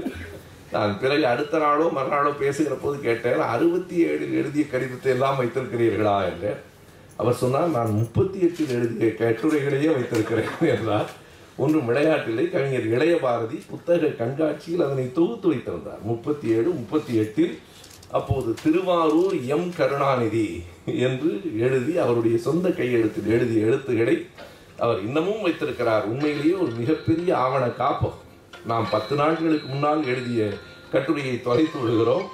நான் பிறகு அடுத்த நாளோ மறுநாளோ பேசுகிற போது கேட்டேன் அறுபத்தி ஏழில் எழுதிய கடிதத்தை எல்லாம் வைத்திருக்கிறீர்களா என்று. அவர் சொன்னால் நான் முப்பத்தி எட்டில் எழுதிய கட்டுரைகளையே வைத்திருக்கிறேன் என்றார். ஒன்றும் விளையாட்டில்லை. கவிஞர் இளைய பாரதி புத்தக கண்காட்சியில் அதனை தொகுத்து வைத்திருந்தார். முப்பத்தி ஏழு முப்பத்தி எட்டில் அப்போது திருவாரூர் எம். கருணாநிதி என்று எழுதி அவருடைய சொந்த கையெழுத்தில் எழுதிய எழுத்துக்களை அவர் இன்னமும் வைத்திருக்கிறார். உண்மையிலேயே ஒரு மிகப்பெரிய ஆவண காப்பம் நாம் பத்து நாட்களுக்கு முன்னால் எழுதிய கட்டுரையை தொலைத்து விடுகிறோம்.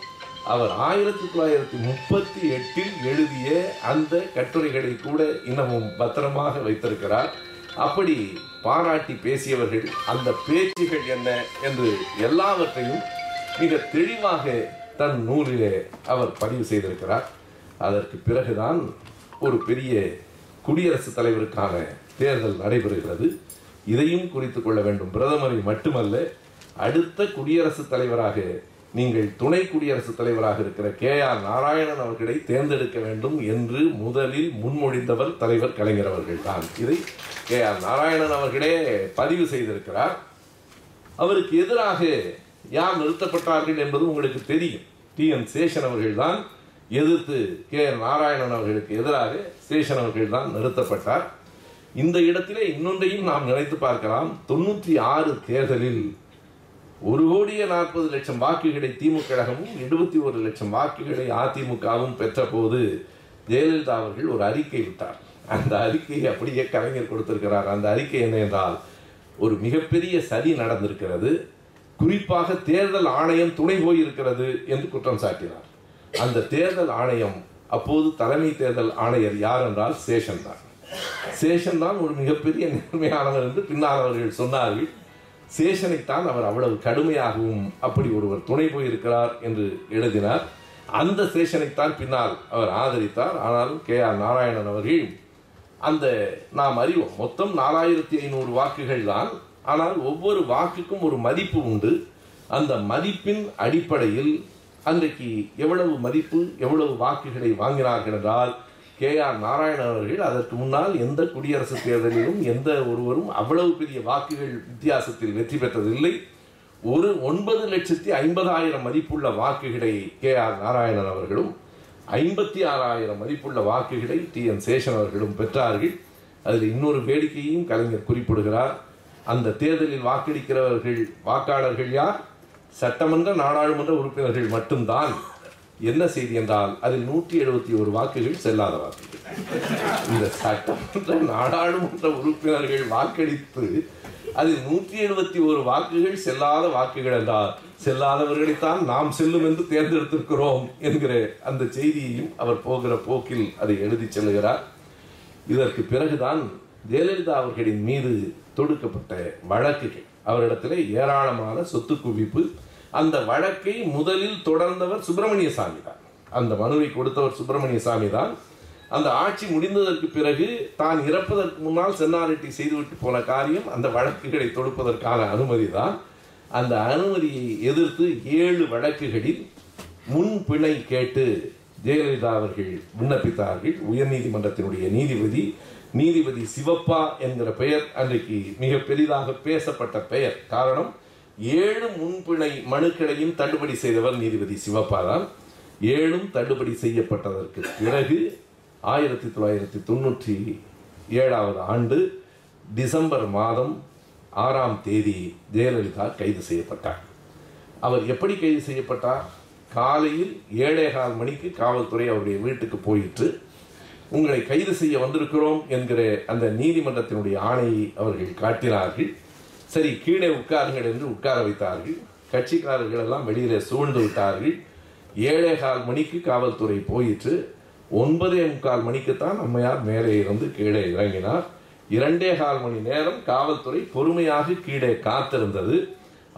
அவர் ஆயிரத்தி தொள்ளாயிரத்தி முப்பத்தி எட்டில் எழுதிய அந்த கட்டுரைகளை கூட இன்னமும் பத்திரமாக வைத்திருக்கிறார். அப்படி பாராட்டி பேசியவர்கள் அந்த பேச்சுகள் என்ன என்று எல்லாவற்றையும் மிக தெளிவாக தன் நூலிலே அவர் பதிவு செய்திருக்கிறார். அதற்கு பிறகுதான் ஒரு பெரிய குடியரசுத் தலைவருக்கான தேர்தல் நடைபெறுகிறது. இதையும் குறித்து கொள்ள வேண்டும். பிரதமரை மட்டுமல்ல அடுத்த குடியரசுத் தலைவராக நீங்கள் துணை குடியரசுத் தலைவராக இருக்கிற கே ஆர் நாராயணன் அவர்களை தேர்ந்தெடுக்க வேண்டும் என்று முதலில் முன்மொழிந்தவர் தலைவர் கலைஞர் அவர்கள் தான். இதை கே ஆர் நாராயணன் அவர்களே பதிவு செய்திருக்கிறார். அவருக்கு எதிராக யார் நிறுத்தப்பட்டார்கள் என்பது உங்களுக்கு தெரியும். டி. என். சேஷன் அவர்கள் தான் எதிர்த்து கே ஆர் நாராயணன் அவர்களுக்கு எதிராக சேஷன் அவர்கள் தான் நிறுத்தப்பட்டார். இந்த இடத்திலே இன்னொன்றையும் நாம் நினைத்து பார்க்கலாம். தொண்ணூற்றி ஆறு தேர்தலில் ஒரு கோடியே நாற்பது லட்சம் வாக்குகளை திமுக கழகமும் எழுபத்தி ஒரு லட்சம் வாக்குகளை அதிமுகவும் பெற்ற போது ஜெயலலிதா அவர்கள் ஒரு அறிக்கை விட்டார். அந்த அறிக்கையை அப்படியே கலைஞர் கொடுத்திருக்கிறார். அந்த அறிக்கை என்ன என்றால் ஒரு மிகப்பெரிய சதி நடந்திருக்கிறது. குறிப்பாக தேர்தல் ஆணையம் துணை போயிருக்கிறது என்று குற்றம் சாட்டினார். அந்த தேர்தல் ஆணையம் அப்போது தலைமை தேர்தல் ஆணையர் யார் என்றால் சேஷன் தான். சேஷன் தான் ஒரு மிகப்பெரிய நேர்மையானவர் என்று பின்னால் அவர்கள் சொன்னார்கள். சேஷனைத்தான் அவர் அவ்வளவு கடுமையாகவும் அப்படி ஒருவர் துணை போயிருக்கிறார் என்று எழுதினார். அந்த சேஷனைத்தான் பின்னால் அவர் ஆதரித்தார். ஆனால் கே ஆர் நாராயணன் அவர்கள் அந்த நாம் அறிவோம் மொத்தம் நாலாயிரத்தி ஐநூறு வாக்குகள் தான். ஆனால் ஒவ்வொரு வாக்குக்கும் ஒரு மதிப்பு உண்டு. அந்த மதிப்பின் அடிப்படையில் அன்றைக்கு எவ்வளவு மதிப்பு எவ்வளவு வாக்குகளை வாங்கினார்கள் என்றால் கே ஆர் நாராயணன் அவர்கள் அதற்கு முன்னால் எந்த குடியரசு தேர்தலிலும் எந்த ஒருவரும் அவ்வளவு பெரிய வாக்குகள் வித்தியாசத்தில் வெற்றி பெற்றதில்லை. ஒரு ஒன்பது லட்சத்தி ஐம்பதாயிரம் மதிப்புள்ள வாக்குகளை கே ஆர் நாராயணன் அவர்களும் ஐம்பத்தி ஆறாயிரம் மதிப்புள்ள வாக்குகளை டி என் சேஷன் அவர்களும் பெற்றார்கள். அதில் இன்னொரு வேடிக்கையையும் கலைஞர் குறிப்பிடுகிறார். அந்த தேர்தலில் வாக்களிக்கிறவர்கள் வாக்காளர்கள் யார்? சட்டமன்ற நாடாளுமன்ற உறுப்பினர்கள் மட்டும்தான். என்ன செய்தி என்றால் அதில் நூற்றி எழுபத்தி ஒரு வாக்குகள் செல்லாத வாக்குகள். இந்த சட்டமன்ற நாடாளுமன்ற உறுப்பினர்கள் வாக்களித்து அதில் நூற்றி எழுபத்தி ஒரு வாக்குகள் செல்லாத வாக்குகள் என்றால் செல்லாதவர்களைத்தான் நாம் செல்லும் என்று தேர்ந்தெடுத்திருக்கிறோம் என்கிற அந்த செய்தியையும் அவர் போகிற போக்கில் அதை எழுதி செல்லுகிறார். இதற்கு பிறகுதான் ஜெயலலிதா அவர்களின் மீது தொடுக்கப்பட்ட வழக்குகள். அவரிடத்திலே ஏராளமான சொத்து குவிப்பு அந்த வழக்கை முதலில் தொடர்ந்தவர் சுப்பிரமணிய சாமி தான் அந்த மனுவை கொடுத்தவர் சுப்பிரமணிய சாமி தான் அந்த ஆட்சி முடிந்ததற்கு பிறகு தான் இறப்பதற்கு முன்னால் சென்னாரெட்டி செய்துவிட்டு போன காரியம் அந்த வழக்குகளை தொடுப்பதற்கான அனுமதி தான் அந்த அனுமதியை எதிர்த்து ஏழு வழக்குகளில் முன் பிணை கேட்டு ஜெயலலிதா அவர்கள் விண்ணப்பித்தார்கள். உயர்நீதிமன்றத்தினுடைய நீதிபதி நீதிபதி சிவப்பா என்கிற பெயர் அன்றைக்கு மிக பெரிதாக பேசப்பட்ட பெயர். காரணம் ஏழு முன்பிணை மனுக்களையும் தள்ளுபடி செய்தவர் நீதிபதி சிவபாதான் ஏழும் தள்ளுபடி செய்யப்பட்டதற்கு பிறகு ஆயிரத்தி தொள்ளாயிரத்தி தொண்ணூற்றி ஏழாவது ஆண்டு டிசம்பர் மாதம் ஆறாம் தேதி ஜெயலலிதா கைது செய்யப்பட்டார். அவர் எப்படி கைது செய்யப்பட்டார்? காலையில் ஏழேகால் மணிக்கு காவல்துறை அவருடைய வீட்டுக்கு போயிட்டு உங்களை கைது செய்ய வந்திருக்கிறோம் என்கிற அந்த நீதிமன்றத்தினுடைய ஆணையை அவர்கள் காட்டினார்கள். சரி கீழே உட்காருங்கள் என்று உட்கார வைத்தார்கள். கட்சிக்காரர்கள் எல்லாம் வெளியிலே சூழ்ந்து விட்டார்கள். ஏழே கால் மணிக்கு காவல்துறை போயிற்று. ஒன்பதே முக்கால் மணிக்குத்தான் அம்மையார் மேலே இருந்து கீழே இறங்கினார். இரண்டே கால் மணி நேரம் காவல்துறை பொறுமையாக கீழே காத்திருந்தது.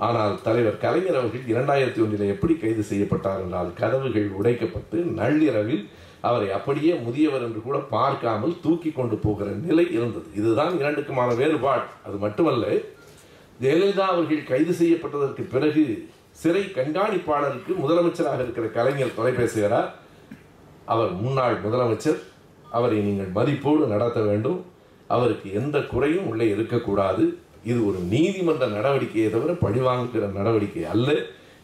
ஆனால் தலைவர் கலைஞர் அவர்கள் இரண்டாயிரத்தி ஒன்றில் எப்படி கைது செய்யப்பட்டார் என்றால் கதவுகள் உடைக்கப்பட்டு நள்ளிரவில் அவரை அப்படியே முதியவர் என்று கூட பார்க்காமல் தூக்கி கொண்டு போகிற நிலை இருந்தது. இதுதான் இரண்டுக்குமான வேறுபாடு. அது மட்டுமல்ல ஜெயலலிதா அவர்கள் கைது செய்யப்பட்டதற்கு பிறகு சிறை கண்காணிப்பாளருக்கு முதலமைச்சராக இருக்கிற கலைஞர் தொலைபேசுகிறார் அவர் முன்னாள் முதலமைச்சர். அவரை நீங்கள் மதிப்போடு நடத்த வேண்டும். அவருக்கு எந்த குறையும் உள்ளே இருக்கக்கூடாது. இது ஒரு நீதிமன்ற நடவடிக்கையை தவிர பழிவாங்குகிற நடவடிக்கை அல்ல.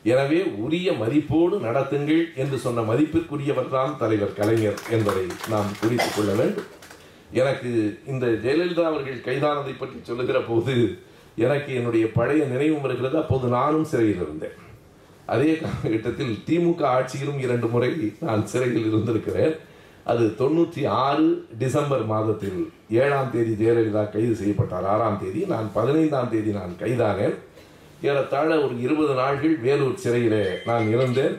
எனவே உரிய மதிப்போடு நடத்துங்கள் என்று சொன்ன மதிப்பிற்குரியவர் தான் தலைவர் கலைஞர் என்பதை நாம் குறித்துக் கொள்ள வேண்டும். எனக்கு இந்த ஜெயலலிதா அவர்கள் கைதானதை பற்றி சொல்லுகிற போது எனக்கு என்னுடைய பழைய நினைவும் வருகிறது அப்போது நானும் சிறையில் இருந்தேன். அதே காலகட்டத்தில் திமுக ஆட்சியிலும் இரண்டு முறை நான் சிறையில் இருந்திருக்கிறேன். அது தொண்ணூற்றி ஆறு டிசம்பர் மாதத்தில் ஏழாம் தேதி ஜெயலலிதா கைது செய்யப்பட்டார். ஆறாம் தேதி நான் பதினைந்தாம் தேதி நான் கைதானேன். ஏறத்தாழ ஒரு இருபது நாட்கள் வேலூர் சிறையிலே நான் இருந்தேன்.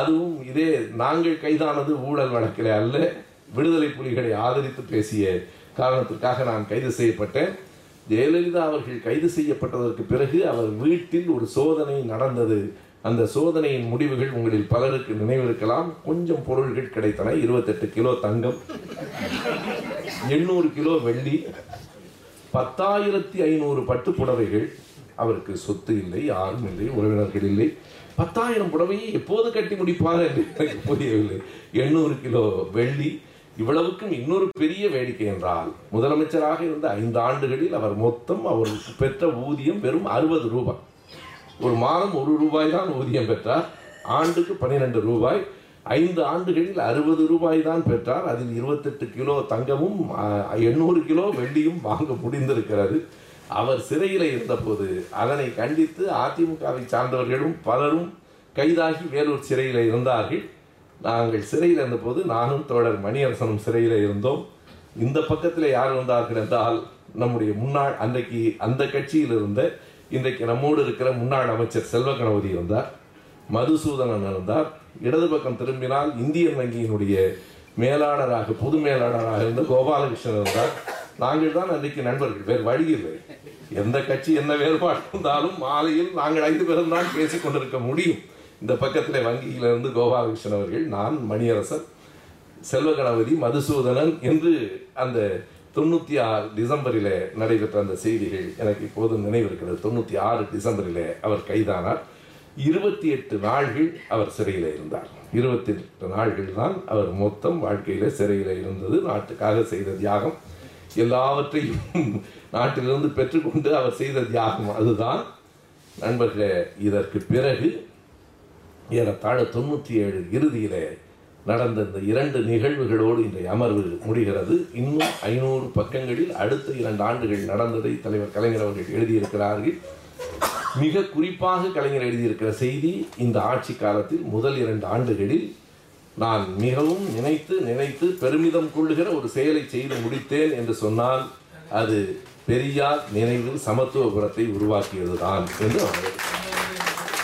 அதுவும் இதே நாங்கள் கைதானது ஊழல் வழக்கிலே அல்ல விடுதலை புலிகளை ஆதரித்து பேசிய காரணத்திற்காக நான் கைது செய்யப்பட்டேன். ஜெயலலிதா அவர்கள் கைது செய்யப்பட்டதற்கு பிறகு அவர் வீட்டில் ஒரு சோதனை நடந்தது. அந்த சோதனையின் முடிவுகள் உங்களில் பலருக்கு நினைவிருக்கலாம். கொஞ்சம் பொருள்கள் கிடைத்தன. இருபத்தெட்டு கிலோ தங்கம் எண்ணூறு கிலோ வெள்ளி பத்தாயிரத்தி ஐநூறு பட்டு புடவைகள். அவருக்கு சொத்து இல்லை யாரும் இல்லை உறவினர்கள் இல்லை. பத்தாயிரம் புடவையை எப்போது கட்டி முடிப்பார் என்று எனக்கு புரியவில்லை. எண்ணூறு கிலோ வெள்ளி இவ்வளவுக்கும் இன்னொரு பெரிய வேடிக்கை என்றால் முதலமைச்சராக இருந்த ஐந்து ஆண்டுகளில் அவர் மொத்தம் அவர் பெற்ற ஊதியம் வெறும் அறுபது ரூபாய். ஒரு மாதம் ஒரு ரூபாய் தான் ஊதியம் பெற்றார். ஆண்டுக்கு பன்னிரெண்டு ரூபாய். ஐந்து ஆண்டுகளில் அறுபது ரூபாய் தான் பெற்றார். அதில் இருபத்தெட்டு கிலோ தங்கமும் எண்ணூறு கிலோ வெள்ளியும் வாங்க முடிந்திருக்கிறது. அவர் சிறையில் இருந்தபோது அதனை கண்டித்து அதிமுகவை சார்ந்தவர்களும் பலரும் கைதாகி வேலூர் சிறையில் இருந்தார்கள். நாங்கள் சிறையில் இருந்தபோது நானும் தோழர் மணியரசனும் சிறையில் இருந்தோம். இந்த பக்கத்தில் யார் வந்தார்கள் என்றால் நம்முடைய முன்னாள் அன்றைக்கு அந்த கட்சியில் இருந்த இன்றைக்கு நம்மோடு இருக்கிற முன்னாள் அமைச்சர் செல்வ கணபதி இருந்தார் மதுசூதனன் இருந்தார் இடது பக்கம் திரும்பினால் இந்தியன் வங்கியினுடைய மேலாளராக பொது மேலாளராக இருந்த கோபாலகிருஷ்ணன் இருந்தார் நாங்கள் தான் அன்றைக்கு நண்பர்கள் வேறு வழி இல்லை. எந்த கட்சி என்ன வேறுபாடு இருந்தாலும் மாலையில் நாங்கள் ஐந்து பேரும் தான் பேசிக் கொண்டிருக்க முடியும். இந்த பக்கத்தில் வங்கியிலிருந்து கோபாலகிருஷ்ணன் அவர்கள் நான் மணியரசன் செல்வ கணபதி மதுசூதனன் என்று அந்த தொண்ணூற்றி ஆறு டிசம்பரில் நடைபெற்ற அந்த செய்திகள் எனக்கு இப்போது நினைவிருக்கிறது. தொண்ணூற்றி ஆறு டிசம்பரில் அவர் கைதானார். இருபத்தி எட்டு நாள்கள் அவர் சிறையில் இருந்தார். இருபத்தி எட்டு நாள்கள் தான் அவர் மொத்தம் வாழ்க்கையில் சிறையில் இருந்தது. நாட்டுக்காக செய்த தியாகம் எல்லாவற்றையும் நாட்டிலிருந்து பெற்றுக்கொண்டு அவர் செய்த தியாகம் அதுதான். நண்பர்களே இதற்கு பிறகு ஏறத்தாழ தொண்ணூற்றி ஏழு இறுதியிலே நடந்த இந்த இரண்டு நிகழ்வுகளோடு இன்றைய அமர்வு முடிகிறது. இன்னும் ஐநூறு பக்கங்களில் அடுத்த இரண்டு ஆண்டுகள் நடந்ததை தலைவர் கலைஞர் அவர்கள் எழுதியிருக்கிறார்கள். மிக குறிப்பாக கலைஞர் எழுதியிருக்கிற செய்தி இந்த ஆட்சி காலத்தில் முதல் இரண்டு ஆண்டுகளில் நான் மிகவும் நினைத்து நினைத்து பெருமிதம் கொள்ளுகிற ஒரு செயலை செய்து முடித்தேன் என்று சொன்னால் அது பெரியார் நினைவில் சமத்துவபுரத்தை உருவாக்கியதுதான் என்று அவர்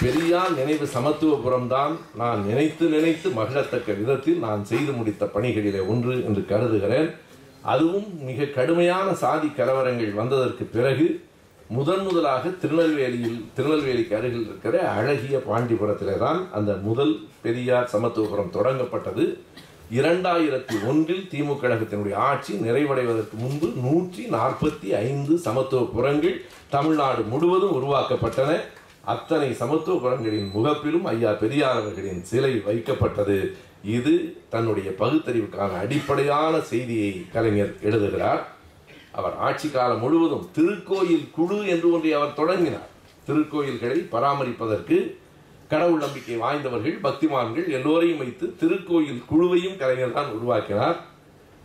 பெரியார் நினைவு சமத்துவபுரம் தான். நான் நினைத்து நினைத்து மகிழத்தக்க விதத்தில் நான் செய்து முடித்த பணிகளிலே ஒன்று என்று கருதுகிறேன். அதுவும் மிக கடுமையான சாதி கலவரங்கள் வந்ததற்கு பிறகு முதன் முதலாக திருநெல்வேலியில் திருநெல்வேலிக்கு அருகில் இருக்கிற அழகிய பாண்டிபுரத்திலே தான் அந்த முதல் பெரியார் சமத்துவபுரம் தொடங்கப்பட்டது. இரண்டாயிரத்தி ஒன்றில் திமுக கழகத்தினுடைய ஆட்சி நிறைவடைவதற்கு முன்பு நூற்றி நாற்பத்தி ஐந்து சமத்துவபுரங்கள் தமிழ்நாடு முழுவதும் உருவாக்கப்பட்டன. அத்தனை சமத்துவ குரங்களின் முகப்பிலும் ஐயா பெரியார் அவர்களின் சிலை வைக்கப்பட்டது. இது தன்னுடைய பகுத்தறிவுக்கான அடிப்படையான செய்தியை கலைஞர் எழுதுகிறார். அவர் ஆட்சி காலம் முழுவதும் திருக்கோயில் குழு என்று ஒன்றை அவர் தொடங்கினார். திருக்கோயில்களை பராமரிப்பதற்கு கடவுள் நம்பிக்கை வாய்ந்தவர்கள் பக்திமான்கள் எல்லோரையும் வைத்து திருக்கோயில் குழுவையும் கலைஞர் தான் உருவாக்கினார்.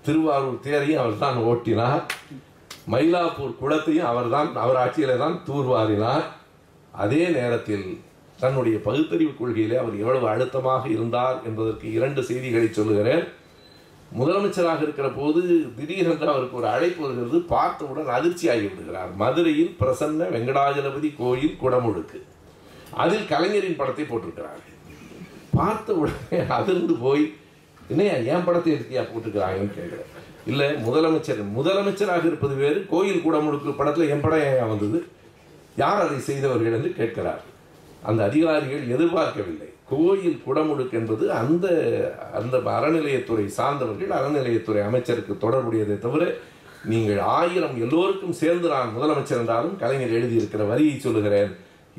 திருவாரூர் தேரையும் அவர் தான் ஓட்டினார். மயிலாப்பூர் குளத்தையும் அவர்தான் அவர் ஆட்சியில தான் தூர்வாரினார். அதே நேரத்தில் தன்னுடைய பகுத்தறிவு கொள்கையிலே அவர் எவ்வளவு அழுத்தமாக இருந்தார் என்பதற்கு இரண்டு செய்திகளை சொல்லுகிறேன். முதலமைச்சராக இருக்கிற போது திடீரென்று அவருக்கு ஒரு அழைப்பு வருகிறது. பார்த்தவுடன் அதிர்ச்சி ஆகிவிடுகிறார் மதுரையில் பிரசன்ன வெங்கடாஜலபதி கோயில் குடமுழுக்கு. அதில் கலைஞரின் படத்தை போட்டிருக்கிறார்கள். பார்த்த உடனே அதிர்ந்து போய் என்னையா என் படத்தை எடுத்தியா போட்டுக்கிறாங்கன்னு கேட்குறேன். இல்லை முதலமைச்சர் முதலமைச்சராக இருப்பது வேறு. கோயில் குடமுழுக்கு படத்தில் என் படம் ஏன் வந்தது? யார் அதை செய்தவர்கள் என்று கேட்கிறார் அந்த அதிகாரிகள் எதிர்பார்க்கவில்லை. கோயில் குடமுழுக்கு என்பது அந்த அந்த அறநிலையத்துறை சார்ந்தவர்கள் அறநிலையத்துறை அமைச்சருக்கு தொடர்புடையதை தவிர நீங்கள் ஆயிரம் எல்லோருக்கும் சேர்ந்து நான் முதலமைச்சர் என்றாலும் கலைஞர் எழுதியிருக்கிற வரியை சொல்லுகிறேன்.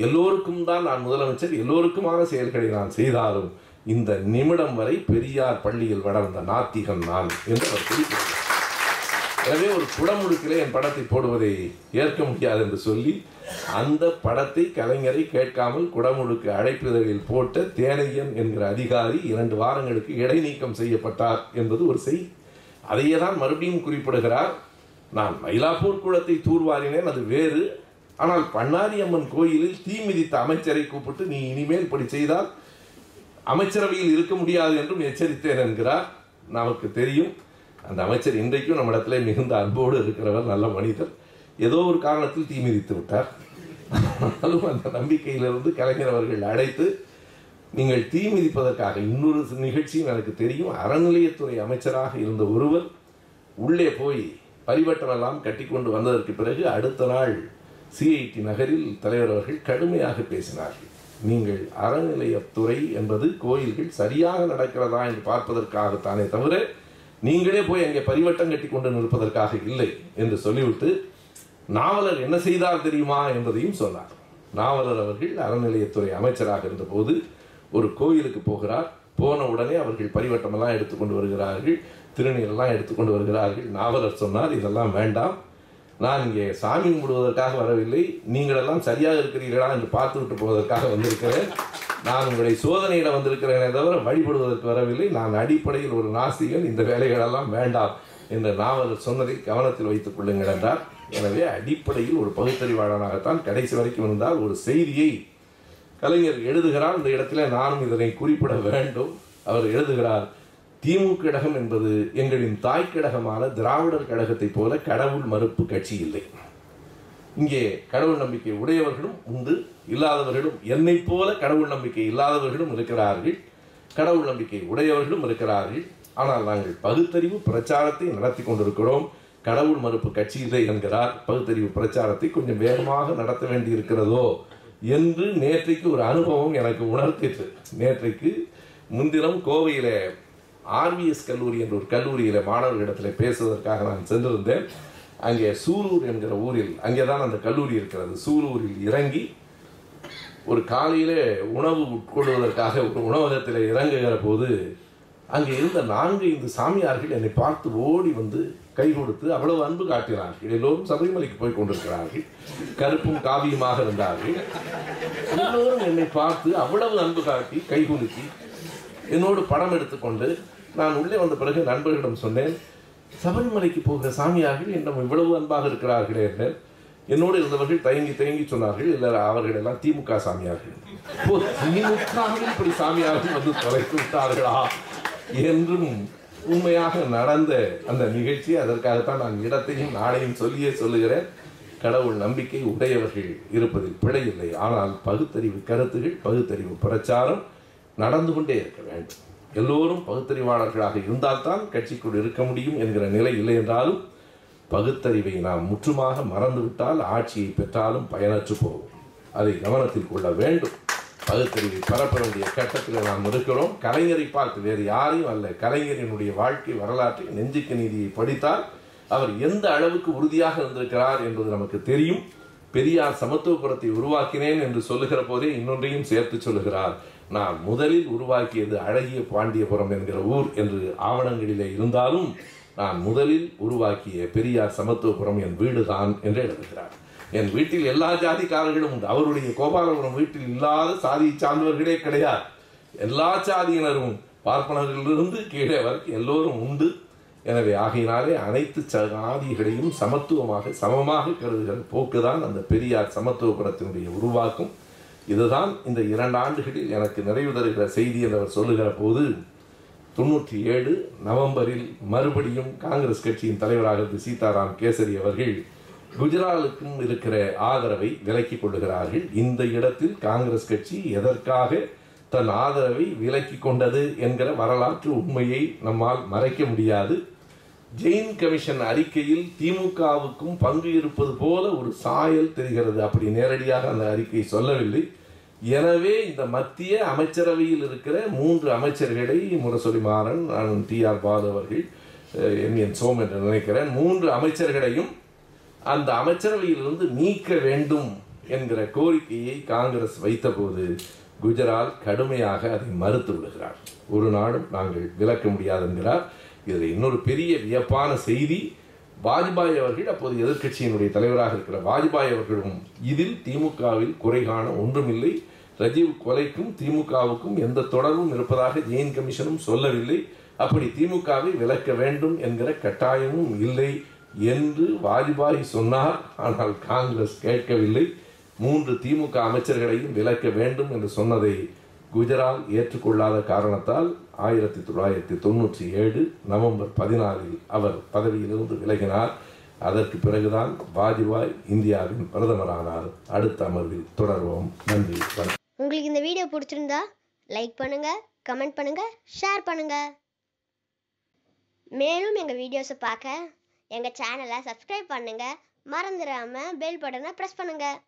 எல்லோருக்கும் தான் நான் முதலமைச்சர் எல்லோருக்குமான செயல்களை நான் செய்தாலும் இந்த நிமிடம் வரை பெரியார் பள்ளியில் வளர்ந்த நாத்திகன் நான் என்று அவர் குறிப்பிட்டார். எனவே ஒரு குடமுழுக்கிலே என் படத்தை போடுவதை ஏற்க முடியாது என்று சொல்லி அந்த படத்தை கலைஞரை கேட்காமல் குடமுழுக்கு அழைப்பிதழில் போட்ட தேனையன் என்கிற அதிகாரி இரண்டு வாரங்களுக்கு இடைநீக்கம் செய்யப்பட்டார் என்பது ஒரு செய்தி அதையே தான் மறுபடியும் குறிப்பிடுகிறார். நான் மயிலாப்பூர் குளத்தை தூர்வாரினேன் அது வேறு. ஆனால் பண்ணாரி அம்மன் கோயிலில் தீ மிதித்த அமைச்சரை கூப்பிட்டு நீ இனிமேல் இப்படி செய்தால் அமைச்சரவையில் இருக்க முடியாது என்றும் எச்சரித்தேன் என்கிறார். நமக்கு தெரியும் அந்த அமைச்சர் இன்றைக்கும் நம்ம இடத்துல மிகுந்த அன்போடு இருக்கிறவர் நல்ல மனிதர். ஏதோ ஒரு காரணத்தில் தீ மிதித்து விட்டார். ஆனாலும் அந்த நம்பிக்கையிலிருந்து கலைஞர் அவர்கள் அழைத்து நீங்கள் தீ மிதிப்பதற்காக இன்னொரு நிகழ்ச்சியும் எனக்கு தெரியும். அறநிலையத்துறை அமைச்சராக இருந்த ஒருவர் உள்ளே போய் பரிவட்டமெல்லாம் கட்டி கொண்டு வந்ததற்கு பிறகு அடுத்த நாள் சிஐடி நகரில் தலைவர் அவர்கள் கடுமையாக பேசினார்கள். நீங்கள் அறநிலையத்துறை என்பது கோயில்கள் சரியாக நடக்கிறதா என்று பார்ப்பதற்காகத்தானே தவிர நீங்களே போய் அங்கே பரிவட்டம் கட்டி கொண்டு நிற்பதற்காக இல்லை என்று சொல்லிவிட்டு நாவலர் என்ன செய்தார் தெரியுமா என்பதையும் சொன்னார். நாவலர் அவர்கள் அறநிலையத்துறை அமைச்சராக இருந்தபோது ஒரு கோயிலுக்கு போகிறார். போன உடனே அவர்கள் பரிவட்டமெல்லாம் எடுத்துக்கொண்டு வருகிறார்கள். திருநீரெல்லாம் எடுத்துக்கொண்டு வருகிறார்கள். நாவலர் சொன்னார் இதெல்லாம் வேண்டாம். நான் இங்கே சாமி கும்பிடுவதற்காக வரவில்லை. நீங்களெல்லாம் சரியாக இருக்கிறீர்களா என்று பார்த்துவிட்டு போவதற்காக வந்திருக்கிறேன். நான் உங்களை சோதனையிட வந்திருக்கிறேனே தவிர வழிபடுவதற்கு வரவில்லை. நான் அடிப்படையில் ஒரு நாசிகன் இந்த வேலைகளெல்லாம் வேண்டாம் என்ற நாவலர் சொன்னதை கவனத்தில் வைத்துக் கொள்ளுங்கள் என்றார். எனவே அடிப்படையில் ஒரு பகுத்தறிவாளனாகத்தான் கடைசி வரைக்கும் இருந்தால் ஒரு செய்தியை கலைஞர் எழுதுகிறார். இந்த இடத்துல நானும் இதனை குறிப்பிட வேண்டும். அவர் எழுதுகிறார் திமுக கழகம் என்பது எங்களின் தாய் கழகமான திராவிடர் கழகத்தைப் போல கடவுள் மறுப்பு கட்சி இல்லை. இங்கே கடவுள் நம்பிக்கை உடையவர்களும் உண்டு இல்லாதவர்களும் என்னைப் போல கடவுள் நம்பிக்கை இல்லாதவர்களும் இருக்கிறார்கள். கடவுள் நம்பிக்கை உடையவர்களும் இருக்கிறார்கள். ஆனால் நாங்கள் பகுத்தறிவு பிரச்சாரத்தை நடத்தி கொண்டிருக்கிறோம். கடவுள் மறுப்பு கட்சி இல்லை என்கிறார் பகுத்தறிவு பிரச்சாரத்தை கொஞ்சம் வேகமாக நடத்த வேண்டி இருக்கிறதோ என்று நேற்றைக்கு ஒரு அனுபவம் எனக்கு உணர்த்திட்டு நேற்றைக்கு முன்தினம் கோவையில் ஆர்விஎஸ் கல்லூரி என்ற ஒரு கல்லூரியில் மாணவர்களிடத்தில் பேசுவதற்காக நான் சென்றிருந்தேன். அங்கே சூலூர் என்கிற ஊரில் அங்கே தான் அந்த கல்லூரி இருக்கிறது. சூலூரில் இறங்கி ஒரு காலையில் உணவு உட்கொள்வதற்காக ஒரு உணவகத்தில் இறங்குகிற போது அங்கே இருந்த நான்கு ஐந்து சாமியார்கள் என்னை பார்த்து ஓடி வந்து கை கொடுத்து அவ்வளவு அன்பு காட்டினார்கள். எல்லோரும் சபரிமலைக்கு போய் கொண்டிருக்கிறார்கள். கருப்பும் காவியுமாக இருந்தார்கள். எல்லோரும் என்னை பார்த்து அவ்வளவு அன்பு காட்டி கை குலுக்கி என்னோடு படம் எடுத்துக்கொண்டு நான் உள்ளே வந்த பிறகு நண்பர்களிடம் சொன்னேன் சபரிமலைக்கு போகிற சாமியார்கள் என்னும் இவ்வளவு அன்பாக இருக்கிறார்களே என்றேன் என்னோடு இருந்தவர்கள் தயங்கி தயங்கி சொன்னார்கள் இல்லை அவர்கள் எல்லாம் திமுக சாமியார்கள். ஓ, திமுகவில் இப்படி சாமியார்கள் வந்து தொலைத்து விட்டார்களா? என்றும் உண்மையாக நடந்த அந்த நிகழ்ச்சி அதற்காகத்தான் நான் இடத்தையும் நாளையும் சொல்லியே சொல்லுகிறேன். கடவுள் நம்பிக்கை உடையவர்கள் இருப்பதில் பிழையில்லை ஆனால் பகுத்தறிவு கருத்துகள் பகுத்தறிவு பிரச்சாரம் நடந்து கொண்டே இருக்க வேண்டும். எல்லோரும் பகுத்தறிவாளர்களாக இருந்தால்தான் கட்சிக்குள் இருக்க முடியும் என்கிற நிலை இல்லை என்றாலும் பகுத்தறிவை நாம் முற்றுமாக மறந்துவிட்டால் ஆட்சியை பெற்றாலும் பயனற்று போகும் அதை கவனத்தில் கொள்ள வேண்டும். பகுத்தறிவை பரப்ப வேண்டிய கட்டத்தில் நாம் இருக்கிறோம். கலைஞரை பார்த்து வேறு யாரையும் அல்ல. கலைஞரினுடைய வாழ்க்கை வரலாற்றை நெஞ்சுக்கு நீதியை படித்தால் அவர் எந்த அளவுக்கு உறுதியாக இருந்திருக்கிறார் என்பது நமக்கு தெரியும். பெரியார் சமத்துவபுரத்தை உருவாக்கினேன் என்று சொல்லுகிற போதே இன்னொன்றையும் சேர்த்து சொல்லுகிறார். நான் முதலில் உருவாக்கியது அழகிய பாண்டியபுரம் என்கிற ஊர் என்று ஆவணங்களிலே இருந்தாலும் நான் முதலில் உருவாக்கிய பெரியார் சமத்துவபுரம் என் வீடுதான் என்று எழுதுகிறார். என் வீட்டில் எல்லா ஜாதிக்காரர்களும் உண்டு. அவருடைய கோபாலபுரம் வீட்டில் இல்லாத சாதி சார்ந்தவர்களே கிடையாது. எல்லா சாதியினரும் பார்ப்பனர்களிலிருந்து கீழே வரைக்கும் எல்லோரும் உண்டு. எனவே ஆகையினாலே அனைத்து சாதிகளையும் சமத்துவமாக சமமாக கருதுகிற போக்குதான் அந்த பெரியார் சமத்துவபுரத்தினுடைய உருவாக்கும். இதுதான் இந்த இரண்டு ஆண்டுகளில் எனக்கு நிறைவு தருகிற செய்தி என்றவர் சொல்லுகிற போது தொண்ணூற்றி ஏழு நவம்பரில் மறுபடியும் காங்கிரஸ் கட்சியின் தலைவராக இருந்த சீதாராம் கேசரி அவர்கள் குஜராலுக்கும் இருக்கிற ஆதரவை விலக்கிக் கொள்ளுகிறார்கள். இந்த இடத்தில் காங்கிரஸ் கட்சி எதற்காக தன் ஆதரவை விலக்கிக் கொண்டது என்கிற வரலாற்று உண்மையை நம்மால் மறைக்க முடியாது. ஜெயின் கமிஷன் அறிக்கையில் திமுகவுக்கும் பங்கு இருப்பது போல ஒரு சாயல் தெரிகிறது. அப்படி நேரடியாக அந்த அறிக்கை சொல்லவில்லை. எனவே இந்த மத்திய அமைச்சரவையில் இருக்கிற மூன்று அமைச்சர்களை முரசொலி மாறன் டி ஆர் பாலு அவர்கள் அஹ், என் என் சோம் என்று நினைக்கிறேன் மூன்று அமைச்சர்களையும் அந்த அமைச்சரவையிலிருந்து நீக்க வேண்டும் என்கிற கோரிக்கையை காங்கிரஸ் வைத்தபோது குஜரால் கடுமையாக அதை மறுத்து விடுகிறார். ஒரு நாளும் நாங்கள் விலக்க முடியாது என்கிறார். இதில் இன்னொரு பெரிய வியப்பான செய்தி வாஜ்பாய் அவர்கள் அப்போது எதிர்க்கட்சியினுடைய தலைவராக இருக்கிற வாஜ்பாய் அவர்களும் இதில் திமுகவில் குறைகாண ஒன்றுமில்லை. ரஜீவ் கொலைக்கும் திமுகவுக்கும் எந்த தொடர்பும் இருப்பதாக ஜெயின் கமிஷனும் சொல்லவில்லை. அப்படி திமுகவை விலக்க வேண்டும் என்கிற கட்டாயமும் இல்லை. என்று வாஜ்பாய் சொன்னார். ஆனால் காங்கிரஸ் கேட்கவில்லை. மூன்று திமுக அமைச்சர்களையும் விலக்க வேண்டும் என்று சொன்னதை குஜரால் ஏற்றுக்கொள்ளாத காரணத்தால் ஆயிரத்தி தொள்ளாயிரத்தி தொண்ணூற்றி ஏழு நவம்பர் பதினாலில் அவர் பதவியிலிருந்து விலகினார். அதற்கு பிறகுதான் வாஜ்பாய் இந்தியாவின் பிரதமரானார். அடுத்த அமர்வில் தொடர்வோம். நன்றி உங்களுக்கு இந்த வீடியோ பிடிச்சிருந்தா லைக் பண்ணுங்க கமெண்ட் பண்ணுங்க ஷேர் பண்ணுங்க. மேலும் எங்கள் வீடியோஸை பார்க்க எங்கள் சேனலை சப்ஸ்கிரைப் பண்ணுங்கள் மறந்துடாமல் பெல் பட்டனை ப்ரெஸ் பண்ணுங்கள்